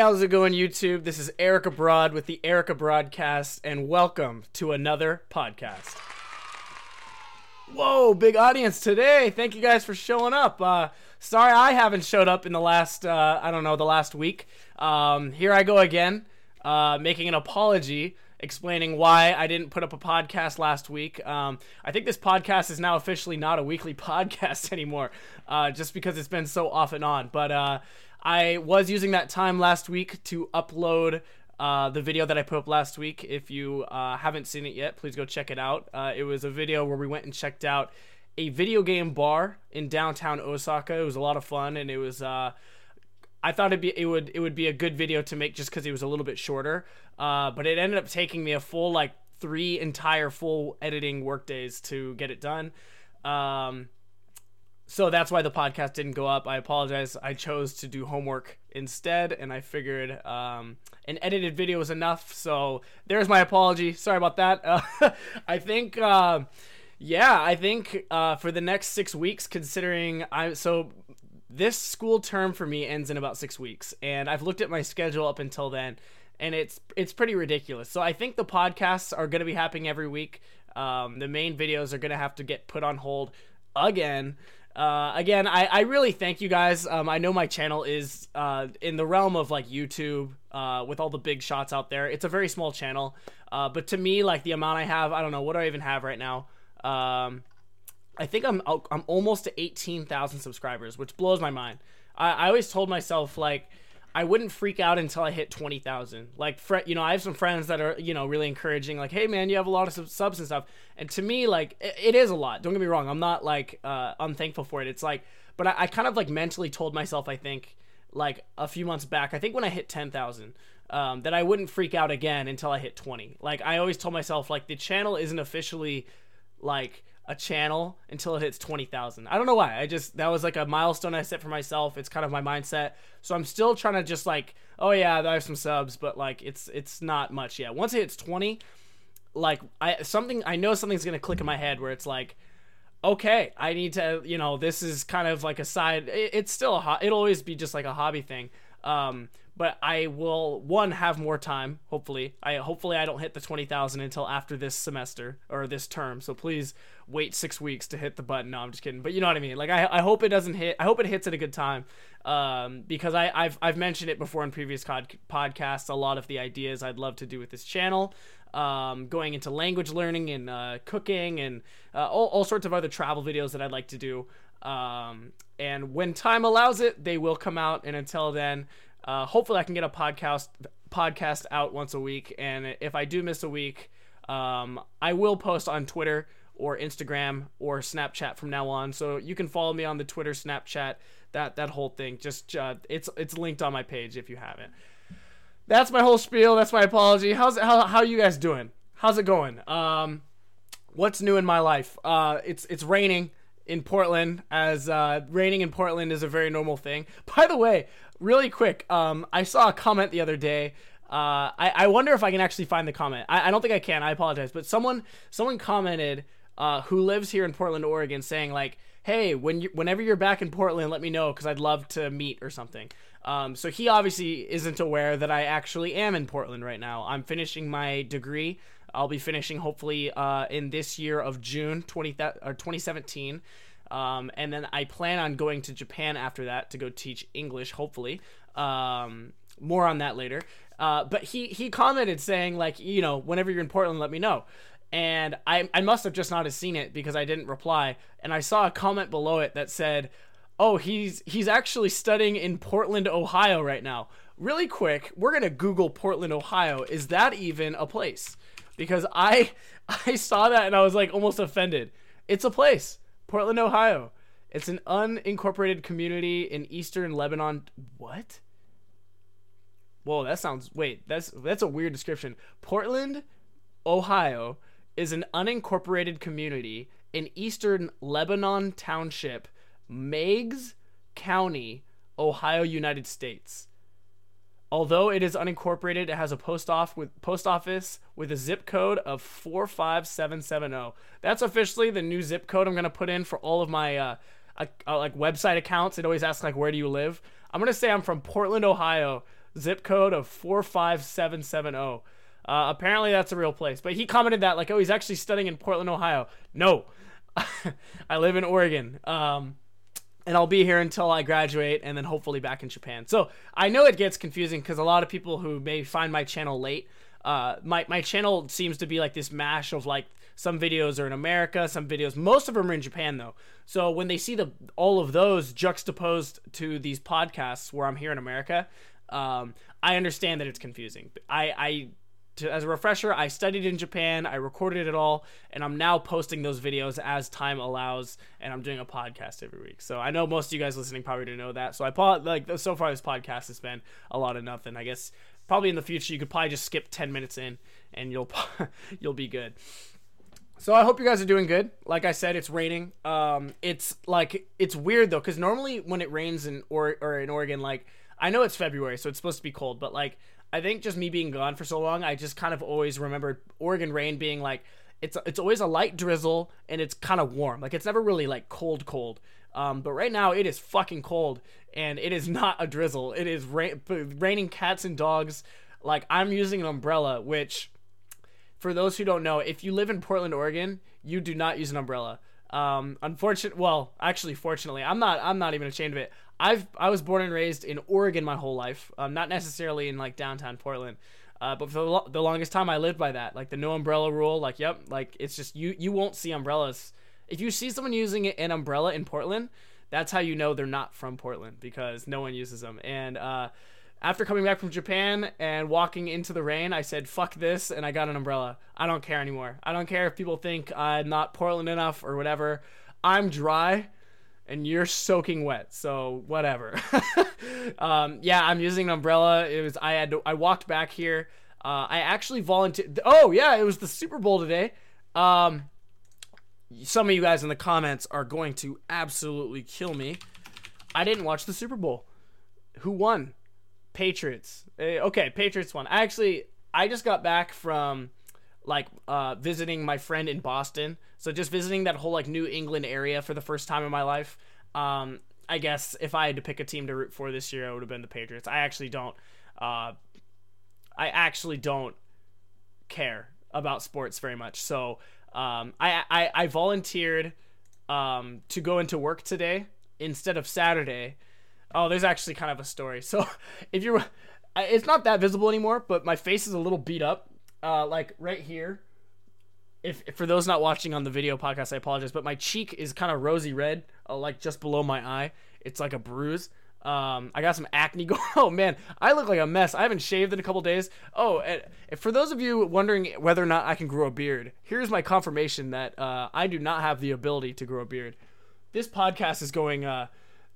how's it going, YouTube? This is Eric Abroad with the Eric Broadcast, and welcome to another podcast. Whoa, big audience today. Thank you guys for showing up. Uh, sorry I haven't showed up in the last, uh, I don't know, the last week. Um, here I go again, uh, making an apology, explaining why I didn't put up a podcast last week. Um, I think this podcast is now officially not a weekly podcast anymore, uh, just because it's been so off and on. But uh, I was using that time last week to upload uh, the video that I put up last week. If you uh, haven't seen it yet, please go check it out. Uh, it was a video where we went and checked out a video game bar in downtown Osaka. It was a lot of fun, and it was. I thought it'd be it would it would be a good video to make just because it was a little bit shorter. Uh, but it ended up taking me a full like three entire full editing work days to get it done. Um, so that's why the podcast didn't go up. I apologize. I chose to do homework instead, and I figured um, an edited video was enough. So there's my apology. Sorry about that. Uh, I think, uh, yeah, I think uh, for the next six weeks, considering I so this school term for me ends in about six weeks, and I've looked at my schedule up until then, and it's it's pretty ridiculous. So I think the podcasts are going to be happening every week. Um, the main videos are going to have to get put on hold again. Uh, again, I, I really thank you guys. Um, I know my channel is uh, in the realm of like YouTube uh, with all the big shots out there. It's a very small channel, uh, but to me, like the amount I have, I don't know what do I even have right now. Um, I think I'm I'm almost to eighteen thousand subscribers, which blows my mind. I, I always told myself like I wouldn't freak out until I hit 20,000. Like, fr- you know, I have some friends that are, you know, really encouraging, like, hey, man, you have a lot of subs and stuff. And to me, like, it, it is a lot. Don't get me wrong. I'm not, like, uh, unthankful for it. It's like, but I, I kind of, like, mentally told myself, I think, like, a few months back, I think when I hit 10,000, um, that I wouldn't freak out again until I hit 20. Like, I always told myself, like, the channel isn't officially, like, a channel until it hits 20,000. I don't know why. I just that was like a milestone I set for myself. It's kind of my mindset. So I'm still trying to just like, oh yeah, I have some subs, but like it's it's not much yet. Once it hits 20, like I something I know something's going to click in my head where it's like okay, I need to, you know, this is kind of like a side it, it's still a ho- it'll always be just like a hobby thing. Um but I will one have more time. Hopefully, I hopefully I don't hit the twenty thousand until after this semester or this term. So please wait six weeks to hit the button. No, I'm just kidding. But you know what I mean. Like I, I hope it doesn't hit. I hope it hits at a good time. Um, because I, I've I've mentioned it before in previous cod- podcasts. A lot of the ideas I'd love to do with this channel. Um, going into language learning and uh, cooking and uh, all, all sorts of other travel videos that I'd like to do. Um, and when time allows it, they will come out. And until then, uh, hopefully, I can get a podcast podcast out once a week. And if I do miss a week, um, I will post on Twitter or Instagram or Snapchat from now on. So you can follow me on the Twitter, Snapchat, that that whole thing. Just uh, it's it's linked on my page if you haven't. That's my whole spiel. That's my apology. How's how how you guys doing? How's it going? Um, what's new in my life? Uh, it's it's raining in Portland, as uh, raining in Portland is a very normal thing. By the way, really quick, um, I saw a comment the other day. Uh, I, I wonder if I can actually find the comment. I, I don't think I can. I apologize, but someone someone commented uh, who lives here in Portland, Oregon, saying like, "Hey, when you whenever you're back in Portland, let me know because I'd love to meet or something." Um, so he obviously isn't aware that I actually am in Portland right now. I'm finishing my degree. I'll be finishing hopefully uh, in this year of June 20 th- or 2017. Um, and then I plan on going to Japan after that to go teach English, hopefully. Um, more on that later. Uh, but he he commented saying like, you know, whenever you're in Portland, let me know. And I I must have just not have seen it because I didn't reply. And I saw a comment below it that said, "Oh, he's he's actually studying in Portland, Ohio right now." Really quick, we're gonna Google Portland, Ohio. Is that even a place? Because I I saw that and I was like almost offended. It's a place. Portland, Ohio. It's an unincorporated community in eastern Lebanon. What? Whoa, that sounds. Wait, that's that's a weird description. Portland, Ohio, is an unincorporated community in eastern Lebanon Township, Meigs County, Ohio, United States. Although it is unincorporated, it has a post off with post office with a zip code of 45770. That's officially the new zip code I'm going to put in for all of my uh, uh, like website accounts. It always asks like where do you live? I'm going to say I'm from Portland, Ohio zip code of 45770. Uh, apparently that's a real place. But he commented that like, oh, he's actually studying in Portland, Ohio. No, I live in Oregon. Um, and I'll be here until I graduate and then hopefully back in Japan. So I know it gets confusing because a lot of people who may find my channel late, uh, my, my channel seems to be like this mash of like some videos are in America, some videos, most of them are in Japan though. So when they see the all of those juxtaposed to these podcasts where I'm here in America, um, I understand that it's confusing. I, I to, as a refresher, I studied in Japan, I recorded it all, and I'm now posting those videos as time allows, and I'm doing a podcast every week. So I know most of you guys listening probably don't know that. So I like so far this podcast has been a lot of nothing. I guess probably in the future you could probably just skip 10 minutes in and you'll you'll be good. So I hope you guys are doing good. Like I said, it's raining. Um, it's like it's weird though, because normally when it rains in or or in Oregon, like I know it's February, so it's supposed to be cold, but like I think just me being gone for so long, I just kind of always remembered Oregon rain being like it's it's always a light drizzle and it's kind of warm. Like it's never really like cold cold. Um, but right now it is fucking cold and it is not a drizzle. It is ra- raining cats and dogs. Like I'm using an umbrella, which for those who don't know, if you live in Portland, Oregon, you do not use an umbrella. Um, unfortunate. Well, actually, fortunately, I'm not. I'm not even ashamed of it. I've I was born and raised in Oregon my whole life, um, not necessarily in like downtown Portland. Uh, but for the, lo- the longest time, I lived by that, like the no umbrella rule. Like, yep, like it's just you you won't see umbrellas. If you see someone using an umbrella in Portland, that's how you know they're not from Portland because no one uses them. And uh, after coming back from Japan and walking into the rain, I said, fuck this, and I got an umbrella. I don't care anymore. I don't care if people think I'm not Portland enough or whatever. I'm dry and you're soaking wet, so whatever. um, yeah, I'm using an umbrella. It was I had to, I walked back here. Uh, I actually volunteered. Oh yeah, it was the Super Bowl today. Um, some of you guys in the comments are going to absolutely kill me. I didn't watch the Super Bowl. Who won? Patriots. Uh, okay, Patriots won. I actually I just got back from like uh, visiting my friend in Boston. So just visiting that whole like New England area for the first time in my life. Um, I guess if I had to pick a team to root for this year, it would have been the Patriots. I actually don't. Uh, I actually don't care about sports very much. So um, I, I I volunteered um, to go into work today instead of Saturday. Oh, there's actually kind of a story. So if you're, it's not that visible anymore, but my face is a little beat up uh, like right here. If, if, for those not watching on the video podcast, I apologize, but my cheek is kind of rosy red, uh, like just below my eye. It's like a bruise. Um, I got some acne going. Oh man, I look like a mess. I haven't shaved in a couple days. Oh, and for those of you wondering whether or not I can grow a beard, here's my confirmation that uh, I do not have the ability to grow a beard. This podcast is going. Uh,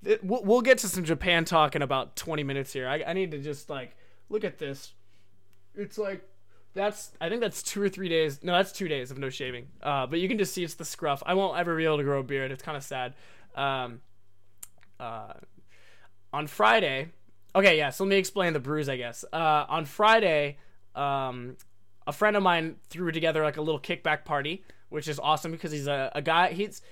it, we'll, we'll, get to some Japan talk in about 20 minutes here. I, I need to just like look at this. It's like that's I think that's two or three days. No, that's two days of no shaving. Uh, but you can just see it's the scruff. I won't ever be able to grow a beard. It's kind of sad. Um, uh, on Friday, okay, yeah. So let me explain the bruise. I guess uh, on Friday, um, a friend of mine threw together like a little kickback party, which is awesome because he's a, a guy. He's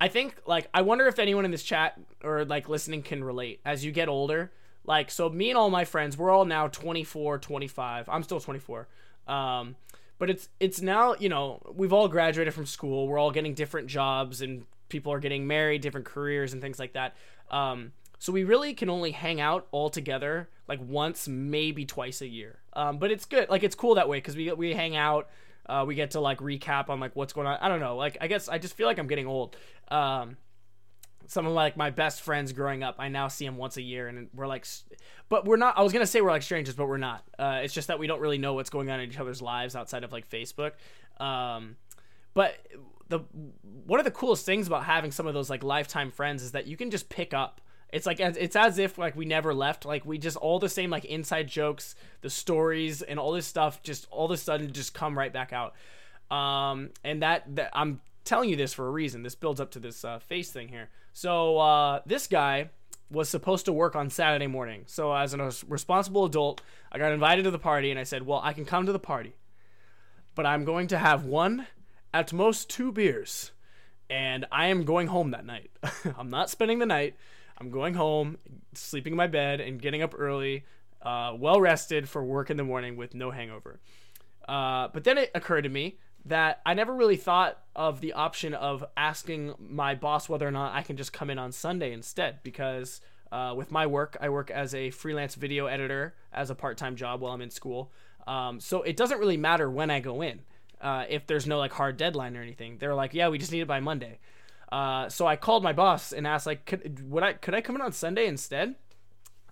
I think like I wonder if anyone in this chat or like listening can relate as you get older. Like so me and all my friends, we're all now 24, 25. I'm still 24. Um, but it's it's now you know we've all graduated from school. We're all getting different jobs and people are getting married, different careers and things like that. Um, so we really can only hang out all together like once, maybe twice a year. Um, but it's good. Like it's cool that way because we we hang out. Uh, we get to like recap on like what's going on. I don't know. Like I guess I just feel like I'm getting old. Um, some of like my best friends growing up. I now see them once a year and we're like but we're not i was gonna say we're like strangers but we're not. Uh, it's just that we don't really know what's going on in each other's lives outside of like facebook. Um, but the one of the coolest things about having some of those like lifetime friends is that you can just pick up. It's like it's as if like we never left. Like we just all the same like inside jokes the stories and all this stuff just all of a sudden just come right back out. Um, and that, that i'm telling you this for a reason this builds up to this uh, face thing here so uh, this guy was supposed to work on Saturday morning. So as a responsible adult, I got invited to the party and I said, "Well, I can come to the party, but I'm going to have one, at most two beers, and I am going home that night. I'm not spending the night. I'm going home, sleeping in my bed, and getting up early." uh, well rested for work in the morning with no hangover. Uh, but then it occurred to me that I never really thought of the option of asking my boss whether or not I can just come in on Sunday instead because uh, with my work, I work as a freelance video editor as a part time job while I'm in school. Um, so it doesn't really matter when I go in uh, if there's no like hard deadline or anything. They're like, yeah, we just need it by Monday. Uh, so I called my boss and asked like, could, would I could I come in on Sunday instead?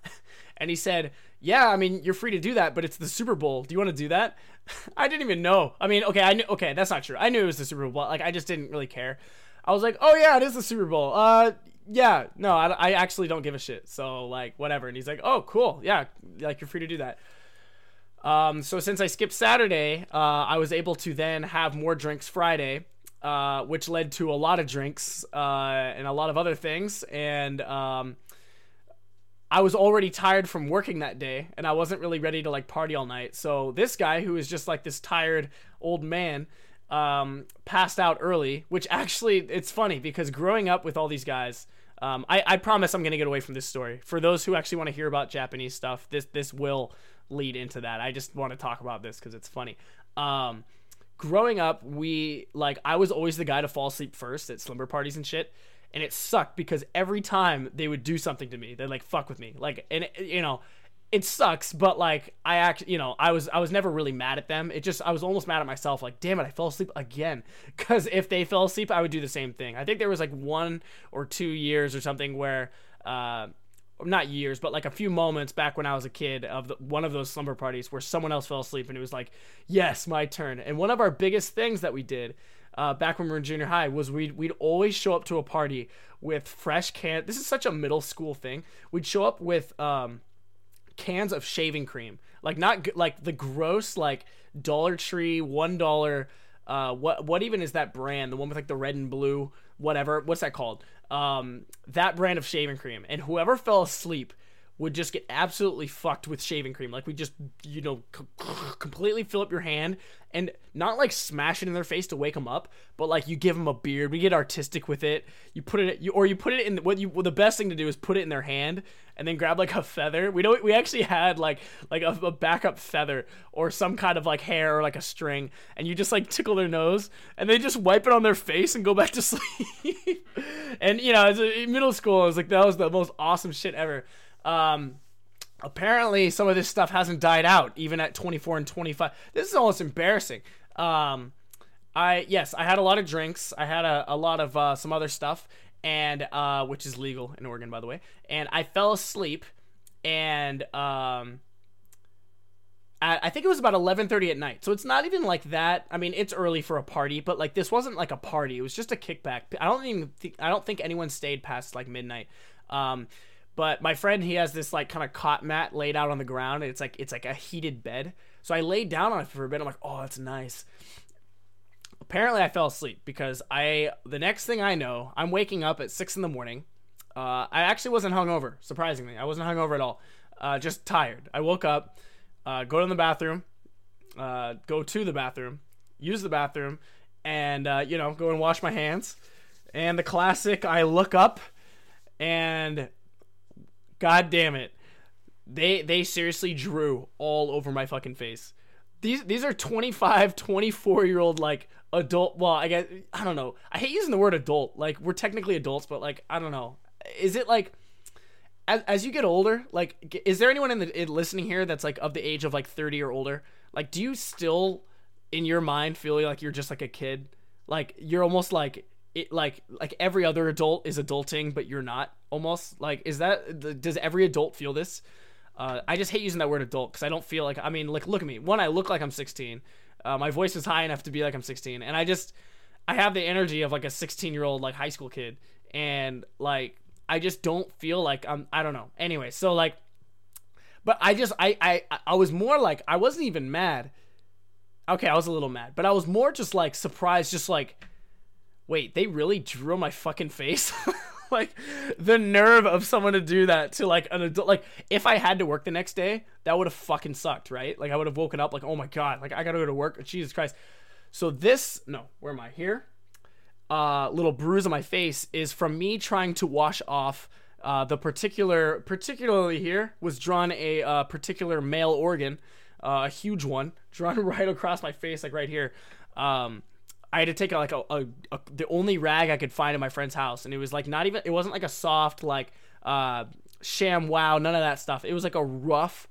and he said, yeah, I mean you're free to do that, but it's the Super Bowl. Do you want to do that? I didn't even know. I mean, okay, I knew. Okay, that's not true. I knew it was the Super Bowl. Like I just didn't really care. I was like, oh yeah, it is the Super Bowl. Uh, yeah, no, I, I actually don't give a shit. So like whatever. And he's like, oh cool, yeah, like you're free to do that. Um, so since I skipped Saturday, uh, I was able to then have more drinks Friday, uh, which led to a lot of drinks uh, and a lot of other things. And um, I was already tired from working that day, and I wasn't really ready to like party all night. So this guy, who is just like this tired old man, um, passed out early. Which actually, it's funny because growing up with all these guys. Um, I, I promise I'm gonna get away from this story. For those who actually want to hear about Japanese stuff, this this will lead into that. I just want to talk about this because it's funny. Um, growing up, we like I was always the guy to fall asleep first at slumber parties and shit, and it sucked because every time they would do something to me, they'd like fuck with me, like and you know. It sucks, but like I act, you know, I was I was never really mad at them. It just I was almost mad at myself. Like, damn it, I fell asleep again. Because if they fell asleep, I would do the same thing. I think there was like one or two years or something where uh, not years, but like a few moments back when I was a kid of the, one of those slumber parties where someone else fell asleep and it was like, yes, my turn. And one of our biggest things that we did uh, back when we were in junior high was we'd, we'd always show up to a party with fresh can. This is such a middle school thing. We'd show up with um, cans of shaving cream, like not like the gross like Dollar Tree one dollar. Uh, what what even is that brand? The one with like the red and blue, whatever. What's that called? um, that brand of shaving cream, and whoever fell asleep would just get absolutely fucked with shaving cream. Like we just, you know, c- completely fill up your hand and not like smash it in their face to wake them up, but like you give them a beard. We get artistic with it. You put it, you, or you put it in what you. Well, the best thing to do is put it in their hand and then grab like a feather. We don't. We actually had like like a, a backup feather or some kind of like hair or like a string, and you just like tickle their nose and they just wipe it on their face and go back to sleep. and you know, as a, middle school, I was like that was the most awesome shit ever. Um, apparently some of this stuff hasn't died out even at 24 and 25 this is almost embarrassing um i yes i had a lot of drinks i had a, a lot of uh, some other stuff and uh which is legal in oregon by the way and i fell asleep and um I think it was about 11:30 at night. So it's not even like that. I mean, it's early for a party, but like this wasn't like a party. It was just a kickback. I don't even I don't think anyone stayed past like midnight. Um, but my friend, he has this like kind of cot mat laid out on the ground. It's like it's like a heated bed. So I laid down on it for a bit. I'm like, oh, that's nice. Apparently, I fell asleep because I the next thing I know, I'm waking up at six in the morning. Uh, I actually wasn't hungover. Surprisingly, I wasn't hungover at all. Uh, just tired. I woke up, uh, go to the bathroom, uh, go to the bathroom, use the bathroom, and uh, you know, go and wash my hands. And the classic, I look up, and God damn it. They they seriously drew all over my fucking face. These these are 25, 24 year old like adult. Well, I guess I don't know. I hate using the word adult. Like we're technically adults, but like I don't know. Is it like as, as you get older? Like, is there anyone in the in listening here that's like of the age of like 30 or older? Like, do you still in your mind feel like you're just like a kid? Like you're almost like it like like every other adult is adulting but you're not almost? Like is that does every adult feel this? Uh, i just hate using that word adult because i don't feel like i mean like look at me. One i look like i'm 16 uh, my voice is high enough to be like i'm 16 and i just i have the energy of like a 16 year old like high school kid and like i just don't feel like i'm i don't know. Anyway so like but i just i i i was more like i wasn't even mad. Okay i was a little mad but i was more just like surprised just like wait, they really drew my fucking face? like the nerve of someone to do that to like an adult like if I had to work the next day, that would have fucking sucked, right? Like I would have woken up like, "Oh my god, like I got to go to work." Jesus Christ. So this, no, where am I? Here. Uh little bruise on my face is from me trying to wash off Uh, the particular, particularly here, was drawn a uh, particular male organ, uh, a huge one, drawn right across my face, like right here. Um, I had to take like a, a, a, the only rag I could find in my friend's house, and it was like not even. It wasn't like a soft like uh, ShamWow, none of that stuff. It was like a rough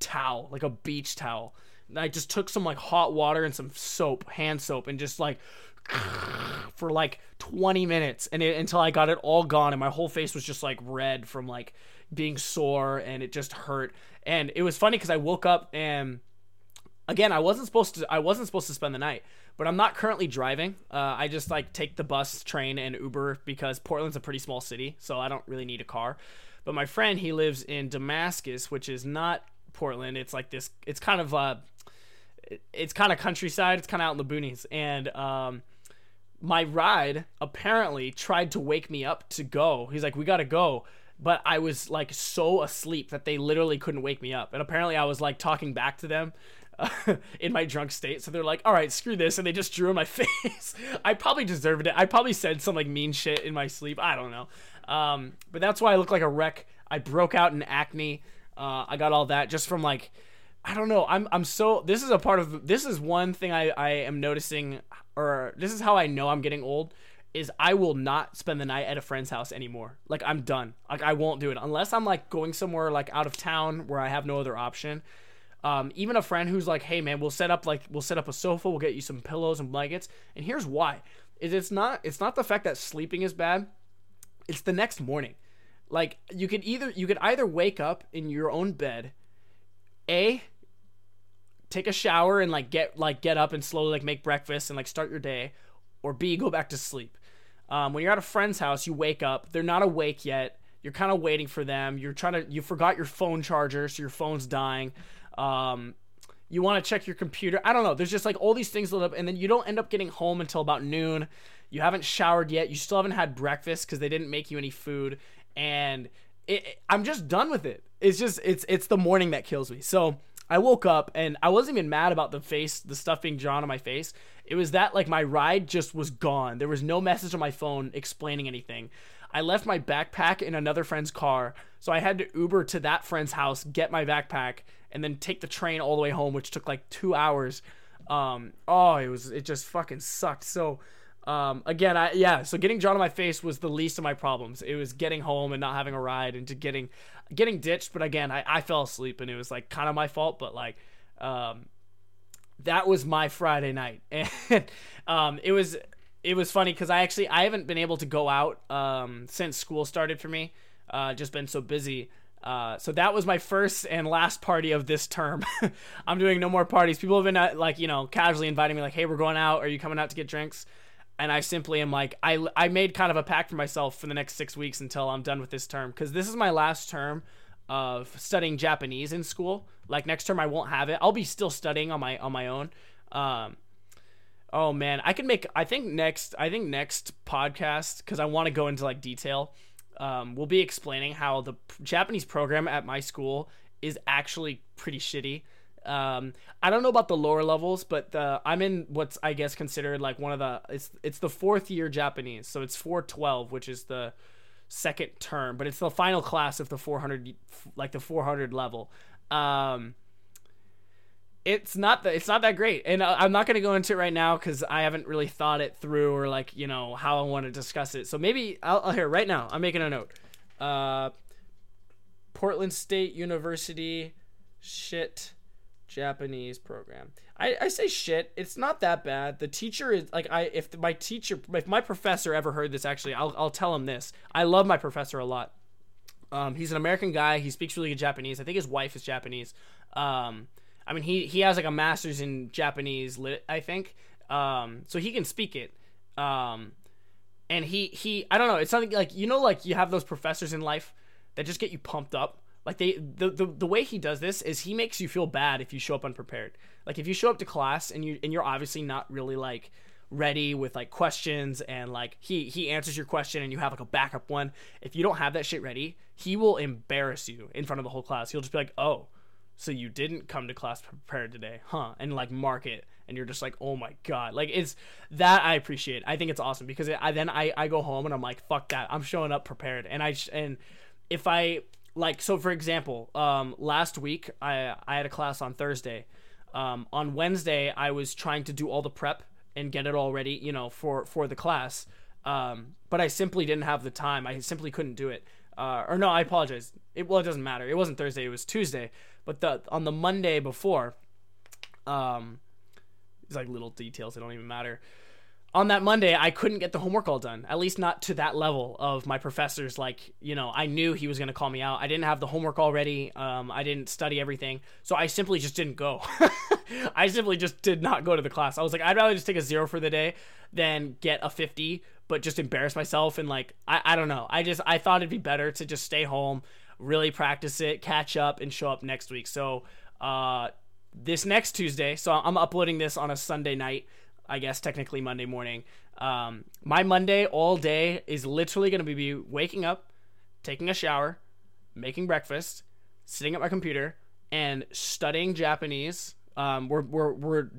towel, like a beach towel. And I just took some like hot water and some soap, hand soap, and just like for like 20 minutes and it, until I got it all gone and my whole face was just like red from like being sore and it just hurt and it was funny because I woke up and again I wasn't supposed to I wasn't supposed to spend the night but I'm not currently driving uh, I just like take the bus train and Uber because Portland's a pretty small city so I don't really need a car but my friend he lives in Damascus which is not Portland it's like this it's kind of uh it's kind of countryside it's kind of out in the boonies and um my ride apparently tried to wake me up to go. He's like, "We got to go." But I was like so asleep that they literally couldn't wake me up. And apparently I was like talking back to them in my drunk state. So they're like, "All right, screw this." And they just drew in my face. I probably deserved it. I probably said some like mean shit in my sleep. I don't know. Um, but that's why I look like a wreck. I broke out in acne. Uh, I got all that just from like I don't know. I'm I'm so this is a part of this is one thing I I am noticing or this is how I know I'm getting old is I will not spend the night at a friend's house anymore. Like I'm done. Like I won't do it unless I'm like going somewhere like out of town where I have no other option. Um, even a friend who's like, "Hey man, we'll set up like we'll set up a sofa, we'll get you some pillows and blankets." And here's why: is it's not it's not the fact that sleeping is bad. It's the next morning. Like you could either you could either wake up in your own bed, a take a shower and like get like get up and slowly like make breakfast and like start your day, or B go back to sleep. Um, when you're at a friend's house, you wake up. They're not awake yet. You're kind of waiting for them. You're trying to. You forgot your phone charger, so your phone's dying. Um, you want to check your computer. I don't know. There's just like all these things lit up, and then you don't end up getting home until about noon. You haven't showered yet. You still haven't had breakfast because they didn't make you any food, and it, it, I'm just done with it. It's just it's it's the morning that kills me. So I woke up and I wasn't even mad about the face, the stuff being drawn on my face. It was that like my ride just was gone. There was no message on my phone explaining anything. I left my backpack in another friend's car, so I had to Uber to that friend's house, get my backpack, and then take the train all the way home, which took like two hours. Um, oh, it was it just fucking sucked. So um, again, I yeah. So getting drawn on my face was the least of my problems. It was getting home and not having a ride, and to getting getting ditched. But again, I, I fell asleep, and it was like kind of my fault. But like, um, that was my Friday night, and um, it was it was funny because I actually I haven't been able to go out um, since school started for me. Uh, just been so busy. Uh, so that was my first and last party of this term. I'm doing no more parties. People have been uh, like, you know, casually inviting me, like, "Hey, we're going out. Are you coming out to get drinks?" and I simply am like I I made kind of a pact for myself for the next six weeks until I'm done with this term because this is my last term of studying Japanese in school. Like next term I won't have it. I'll be still studying on my on my own. Um, oh man, I can make. I think next. I think next podcast because I want to go into like detail. Um, we'll be explaining how the Japanese program at my school is actually pretty shitty. Um, I don't know about the lower levels, but the, I'm in what's I guess considered like one of the it's it's the fourth year Japanese, so it's 412, which is the second term, but it's the final class of the 400 like the 400 level. Um, it's not that it's not that great, and I'm not gonna go into it right now because I haven't really thought it through or like you know how I want to discuss it. So maybe I'll, I'll here right now. I'm making a note. Uh, Portland State University shit Japanese program. I, I say shit. It's not that bad. The teacher is like I if my teacher if my professor ever heard this actually I'll I'll tell him this. I love my professor a lot. Um, he's an American guy. He speaks really good Japanese. I think his wife is Japanese. Um, I mean he he has like a master's in Japanese lit. I think. Um, so he can speak it. Um, and he he I don't know. It's something like you know like you have those professors in life that just get you pumped up like they the, the the way he does this is he makes you feel bad if you show up unprepared. Like if you show up to class and you and you're obviously not really like ready with like questions and like he he answers your question and you have like a backup one. If you don't have that shit ready, he will embarrass you in front of the whole class. He'll just be like, "Oh, so you didn't come to class prepared today, huh?" And like mark it and you're just like, "Oh my god." Like it's that I appreciate. I think it's awesome because it, I then I I go home and I'm like, "Fuck that. I'm showing up prepared." And I and if I like so for example, um, last week I I had a class on Thursday. Um, on Wednesday I was trying to do all the prep and get it all ready, you know, for for the class. Um, but I simply didn't have the time. I simply couldn't do it. Uh, or no, I apologize. It, well, it doesn't matter. It wasn't Thursday. It was Tuesday. But the on the Monday before, um, it's like little details. They don't even matter on that Monday, I couldn't get the homework all done. At least not to that level of my professors. Like, you know, I knew he was to call me out. I didn't have the homework already. Um, I didn't study everything. So I simply just didn't go. I simply just did not go to the class. I was like, I'd rather just take a zero for the day than get a 50, but just embarrass myself. And like, I, I don't know. I just, I thought it'd be better to just stay home, really practice it, catch up, and show up next week. So, uh, this next Tuesday, so I'm uploading this on a Sunday night. I guess technically Monday morning. Um, my Monday all day is literally going to be waking up, taking a shower, making breakfast, sitting at my computer, and studying Japanese. Um, we're we're we're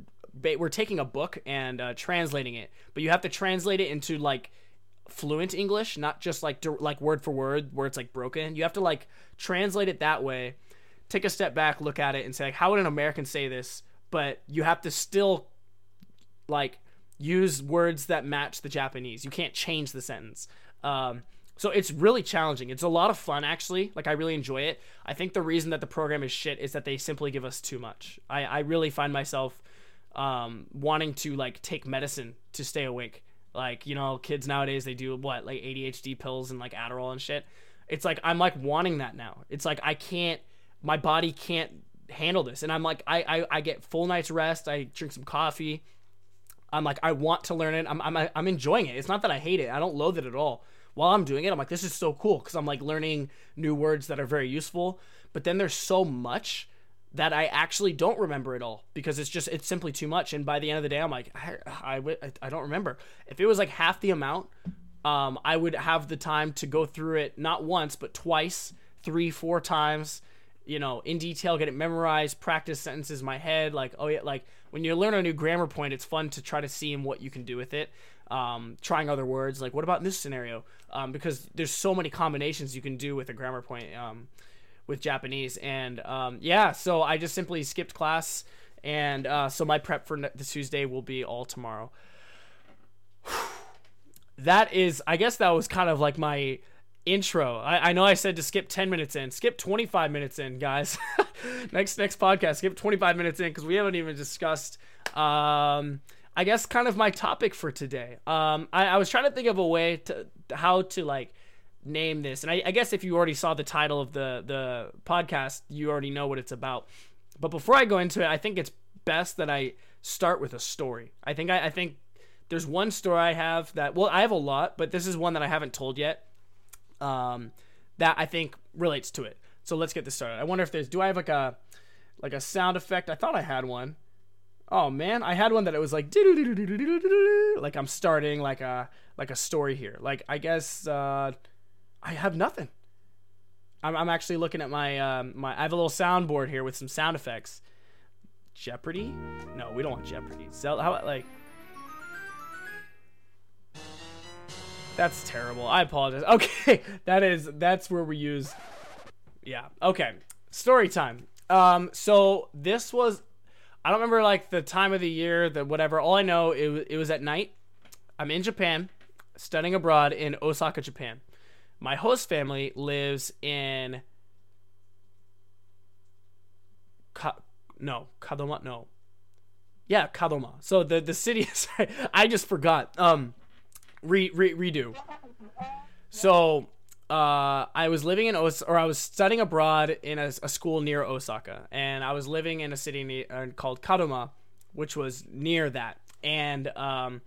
we're taking a book and uh, translating it, but you have to translate it into like fluent English, not just like like word for word where it's like broken. You have to like translate it that way. Take a step back, look at it, and say, like, how would an American say this? But you have to still like use words that match the Japanese. You can't change the sentence. Um, so it's really challenging. It's a lot of fun, actually. Like I really enjoy it. I think the reason that the program is shit is that they simply give us too much. I, I really find myself um, wanting to like take medicine to stay awake. Like you know, kids nowadays they do what like ADHD pills and like Adderall and shit. It's like I'm like wanting that now. It's like I can't. My body can't handle this, and I'm like I I, I get full night's rest. I drink some coffee I'm like, I want to learn it. I'm, I'm, I'm enjoying it. It's not that I hate it. I don't loathe it at all. While I'm doing it, I'm like, this is so cool because I'm like learning new words that are very useful. But then there's so much that I actually don't remember it all because it's just it's simply too much. And by the end of the day, I'm like, I I, I don't remember. If it was like half the amount, um, I would have the time to go through it not once but twice, three, four times you know, in detail, get it memorized, practice sentences in my head. Like, oh yeah, like when you learn a new grammar point, it's fun to try to see what you can do with it. Um, trying other words, like what about in this scenario? Um, because there's so many combinations you can do with a grammar point um, with Japanese, and um, yeah, so I just simply skipped class, and uh, so my prep for this Tuesday will be all tomorrow. that is, I guess that was kind of like my intro. I, I know I said to skip 10 minutes in. Skip 25 minutes in, guys. next next podcast, skip 25 minutes in because we haven't even discussed um I guess kind of my topic for today. Um I, I was trying to think of a way to how to like name this. And I, I guess if you already saw the title of the the podcast, you already know what it's about. But before I go into it, I think it's best that I start with a story. I think I, I think there's one story I have that well, I have a lot, but this is one that I haven't told yet um, that I think relates to it. So let's get this started. I wonder if there's do I have like a like a sound effect? I thought I had one. Oh man, I had one that it was like like I'm starting like a like a story here. Like I guess uh, I have nothing. I'm, I'm actually looking at my um, my I have a little soundboard here with some sound effects. Jeopardy? No, we don't want Jeopardy. So how like That's terrible. I apologize. Okay, that is that's where we use. Yeah. Okay. Story time. Um. So this was, I don't remember like the time of the year, the whatever. All I know it it was at night. I'm in Japan, studying abroad in Osaka, Japan. My host family lives in. Ka- no, Kadoma. No. Yeah, Kadoma. So the the city. Sorry, I just forgot. Um re, re redo. So uh, I was living in Os- or I was studying abroad in a, a, school near Osaka, and I was living in a city ne- uh, called Kadoma, which was near that. And um,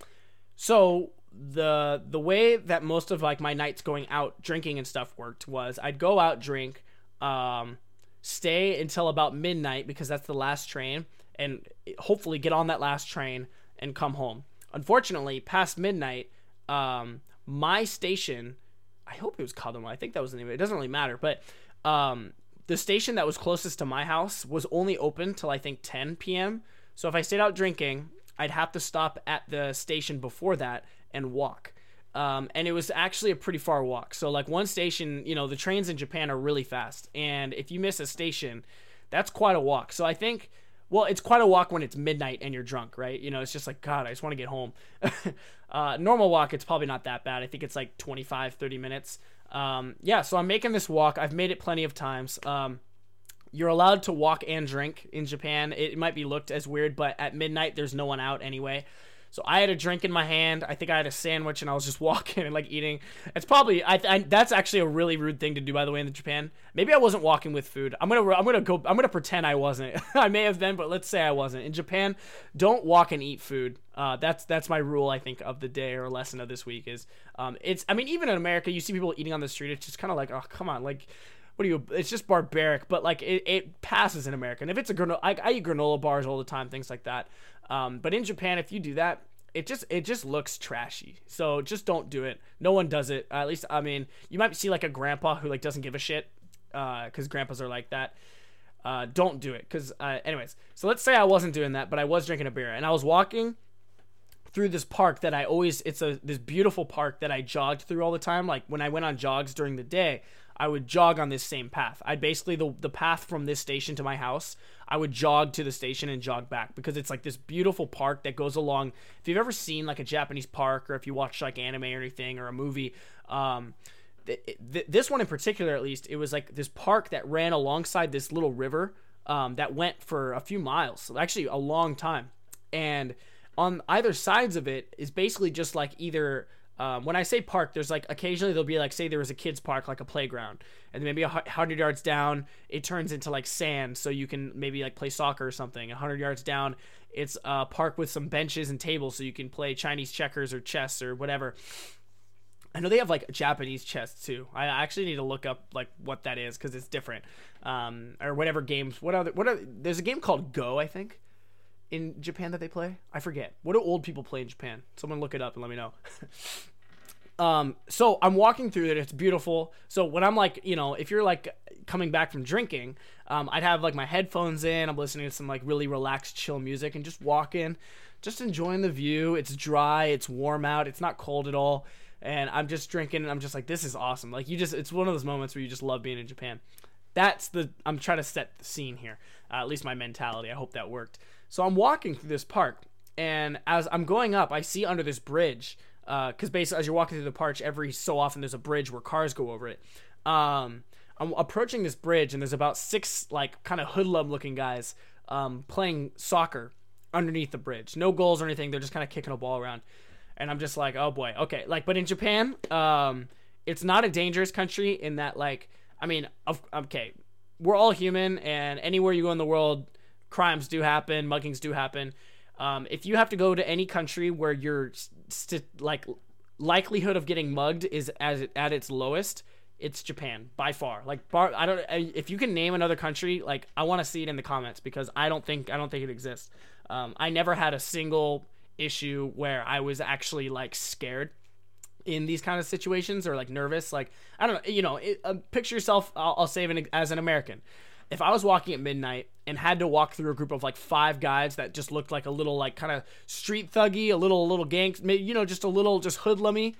so the the way that most of like my nights going out drinking and stuff worked was I'd go out drink, um, stay until about midnight because that's the last train, and hopefully get on that last train and come home. Unfortunately, past midnight, um, my station, I hope it was Kadoma. I think that was the name it. It doesn't really matter, but um, the station that was closest to my house was only open till I think 10 p.m. So if I stayed out drinking, I'd have to stop at the station before that and walk. Um, and it was actually a pretty far walk. So like one station, you know, the trains in Japan are really fast, and if you miss a station, that's quite a walk. So I think, well, it's quite a walk when it's midnight and you're drunk, right? You know, it's just like God, I just want to get home. uh, normal walk, it's probably not that bad. I think it's like 25, 30 minutes. Um, yeah, so I'm making this walk. I've made it plenty of times. Um, you're allowed to walk and drink in Japan. It might be looked as weird, but at midnight there's no one out anyway. So I had a drink in my hand. I think I had a sandwich, and I was just walking and like eating. It's probably I, I, that's actually a really rude thing to do, by the way, in Japan. Maybe I wasn't walking with food. I'm gonna I'm gonna go I'm gonna pretend I wasn't. I may have been, but let's say I wasn't. In Japan, don't walk and eat food. Uh, that's that's my rule. I think of the day or lesson of this week is um, it's. I mean, even in America, you see people eating on the street. It's just kind of like, oh come on, like what do you it's just barbaric but like it, it passes in america and if it's a granola I, I, eat granola bars all the time things like that um, but in japan if you do that it just it just looks trashy. So just don't do it. No one does it. At least I mean, you might see like a grandpa who like doesn't give a shit because uh, grandpas are like that. Uh, don't do it because uh, anyways. So let's say I wasn't doing that, but I was drinking a beer and I was walking through this park that I always it's a this beautiful park that I jogged through all the time. Like when I went on jogs during the day, I would jog on this same path. I'd basically the the path from this station to my house. I would jog to the station and jog back because it's like this beautiful park that goes along. If you've ever seen like a Japanese park or if you watch like anime or anything or a movie, um, th- th- this one in particular, at least, it was like this park that ran alongside this little river um, that went for a few miles, actually a long time, and on either sides of it is basically just like either um, when I say park, there's like occasionally there'll be like say there was a kids park like a playground, and maybe a hundred yards down it turns into like sand, so you can maybe like play soccer or something. A hundred yards down, it's a park with some benches and tables, so you can play Chinese checkers or chess or whatever. I know they have like Japanese chess too. I actually need to look up like what that is because it's different, um, or whatever games. What other what are there's a game called Go I think in Japan that they play? I forget. What do old people play in Japan? Someone look it up and let me know. um, so I'm walking through it. It's beautiful. So when I'm like, you know, if you're like coming back from drinking, um, I'd have like my headphones in. I'm listening to some like really relaxed, chill music and just walking, just enjoying the view. It's dry. It's warm out. It's not cold at all. And I'm just drinking and I'm just like, this is awesome. Like you just, it's one of those moments where you just love being in Japan. That's the, I'm trying to set the scene here. Uh, at least my mentality. I hope that worked. So I'm walking through this park, and as I'm going up, I see under this bridge, because uh, basically as you're walking through the park, every so often there's a bridge where cars go over it. Um, I'm approaching this bridge, and there's about six like kind of hoodlum looking guys um, playing soccer underneath the bridge. No goals or anything. They're just kind of kicking a ball around, and I'm just like, oh boy, okay. Like, but in Japan, um, it's not a dangerous country in that like, I mean, okay, we're all human, and anywhere you go in the world crimes do happen, muggings do happen. Um, if you have to go to any country where your st- like likelihood of getting mugged is as at its lowest, it's Japan by far. Like bar, I don't. If you can name another country, like I want to see it in the comments because I don't think I don't think it exists. Um, I never had a single issue where I was actually like scared in these kind of situations or like nervous. Like I don't know. You know, it, uh, picture yourself. I'll, I'll say it as an American if I was walking at midnight and had to walk through a group of like five guys that just looked like a little like kind of street thuggy, a little little gang, you know, just a little just hoodlummy,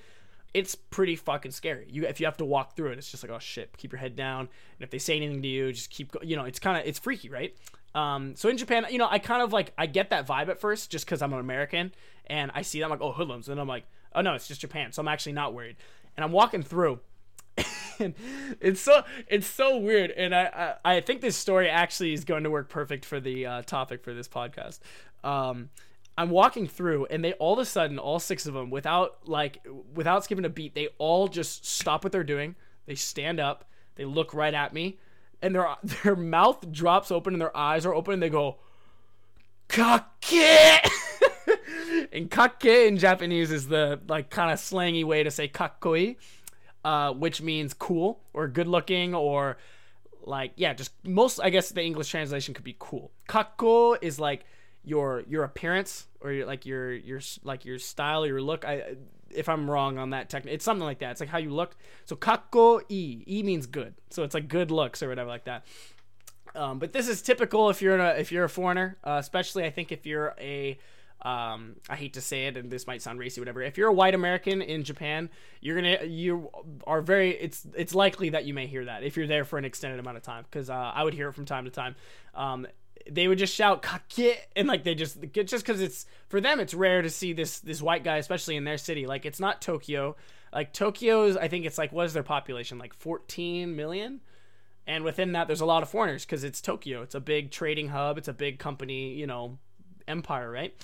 it's pretty fucking scary. You if you have to walk through it, it's just like oh shit, keep your head down, and if they say anything to you, just keep go- you know, it's kind of it's freaky, right? Um, so in Japan, you know, I kind of like I get that vibe at first just because I'm an American and I see them like oh hoodlums, and I'm like oh no, it's just Japan, so I'm actually not worried, and I'm walking through and it's so it's so weird. And I, I, I think this story actually is going to work perfect for the uh, topic for this podcast. Um i'm walking through and they all of a sudden all six of them without like without skipping a beat they all just stop what they're doing. They stand up. They look right at me. And their their mouth drops open and their eyes are open and they go kake! And kake in japanese is the like kind of slangy way to say kakkoi uh, which means cool or good looking or like yeah, just most I guess the English translation could be cool. Kakko is like your your appearance or your, like your your like your style, your look. I if I'm wrong on that technique, it's something like that. It's like how you look. So kakko e e means good. So it's like good looks or whatever like that. Um, but this is typical if you're a, if you're a foreigner, uh, especially I think if you're a um, I hate to say it, and this might sound racy, whatever. If you're a white American in Japan, you're gonna you are very it's it's likely that you may hear that if you're there for an extended amount of time because uh, I would hear it from time to time. Um, they would just shout "kake" and like they just get just because it's for them it's rare to see this this white guy especially in their city. Like it's not Tokyo. Like Tokyo's I think it's like what is their population? Like 14 million? And within that there's a lot of foreigners because it's Tokyo. It's a big trading hub. It's a big company you know empire right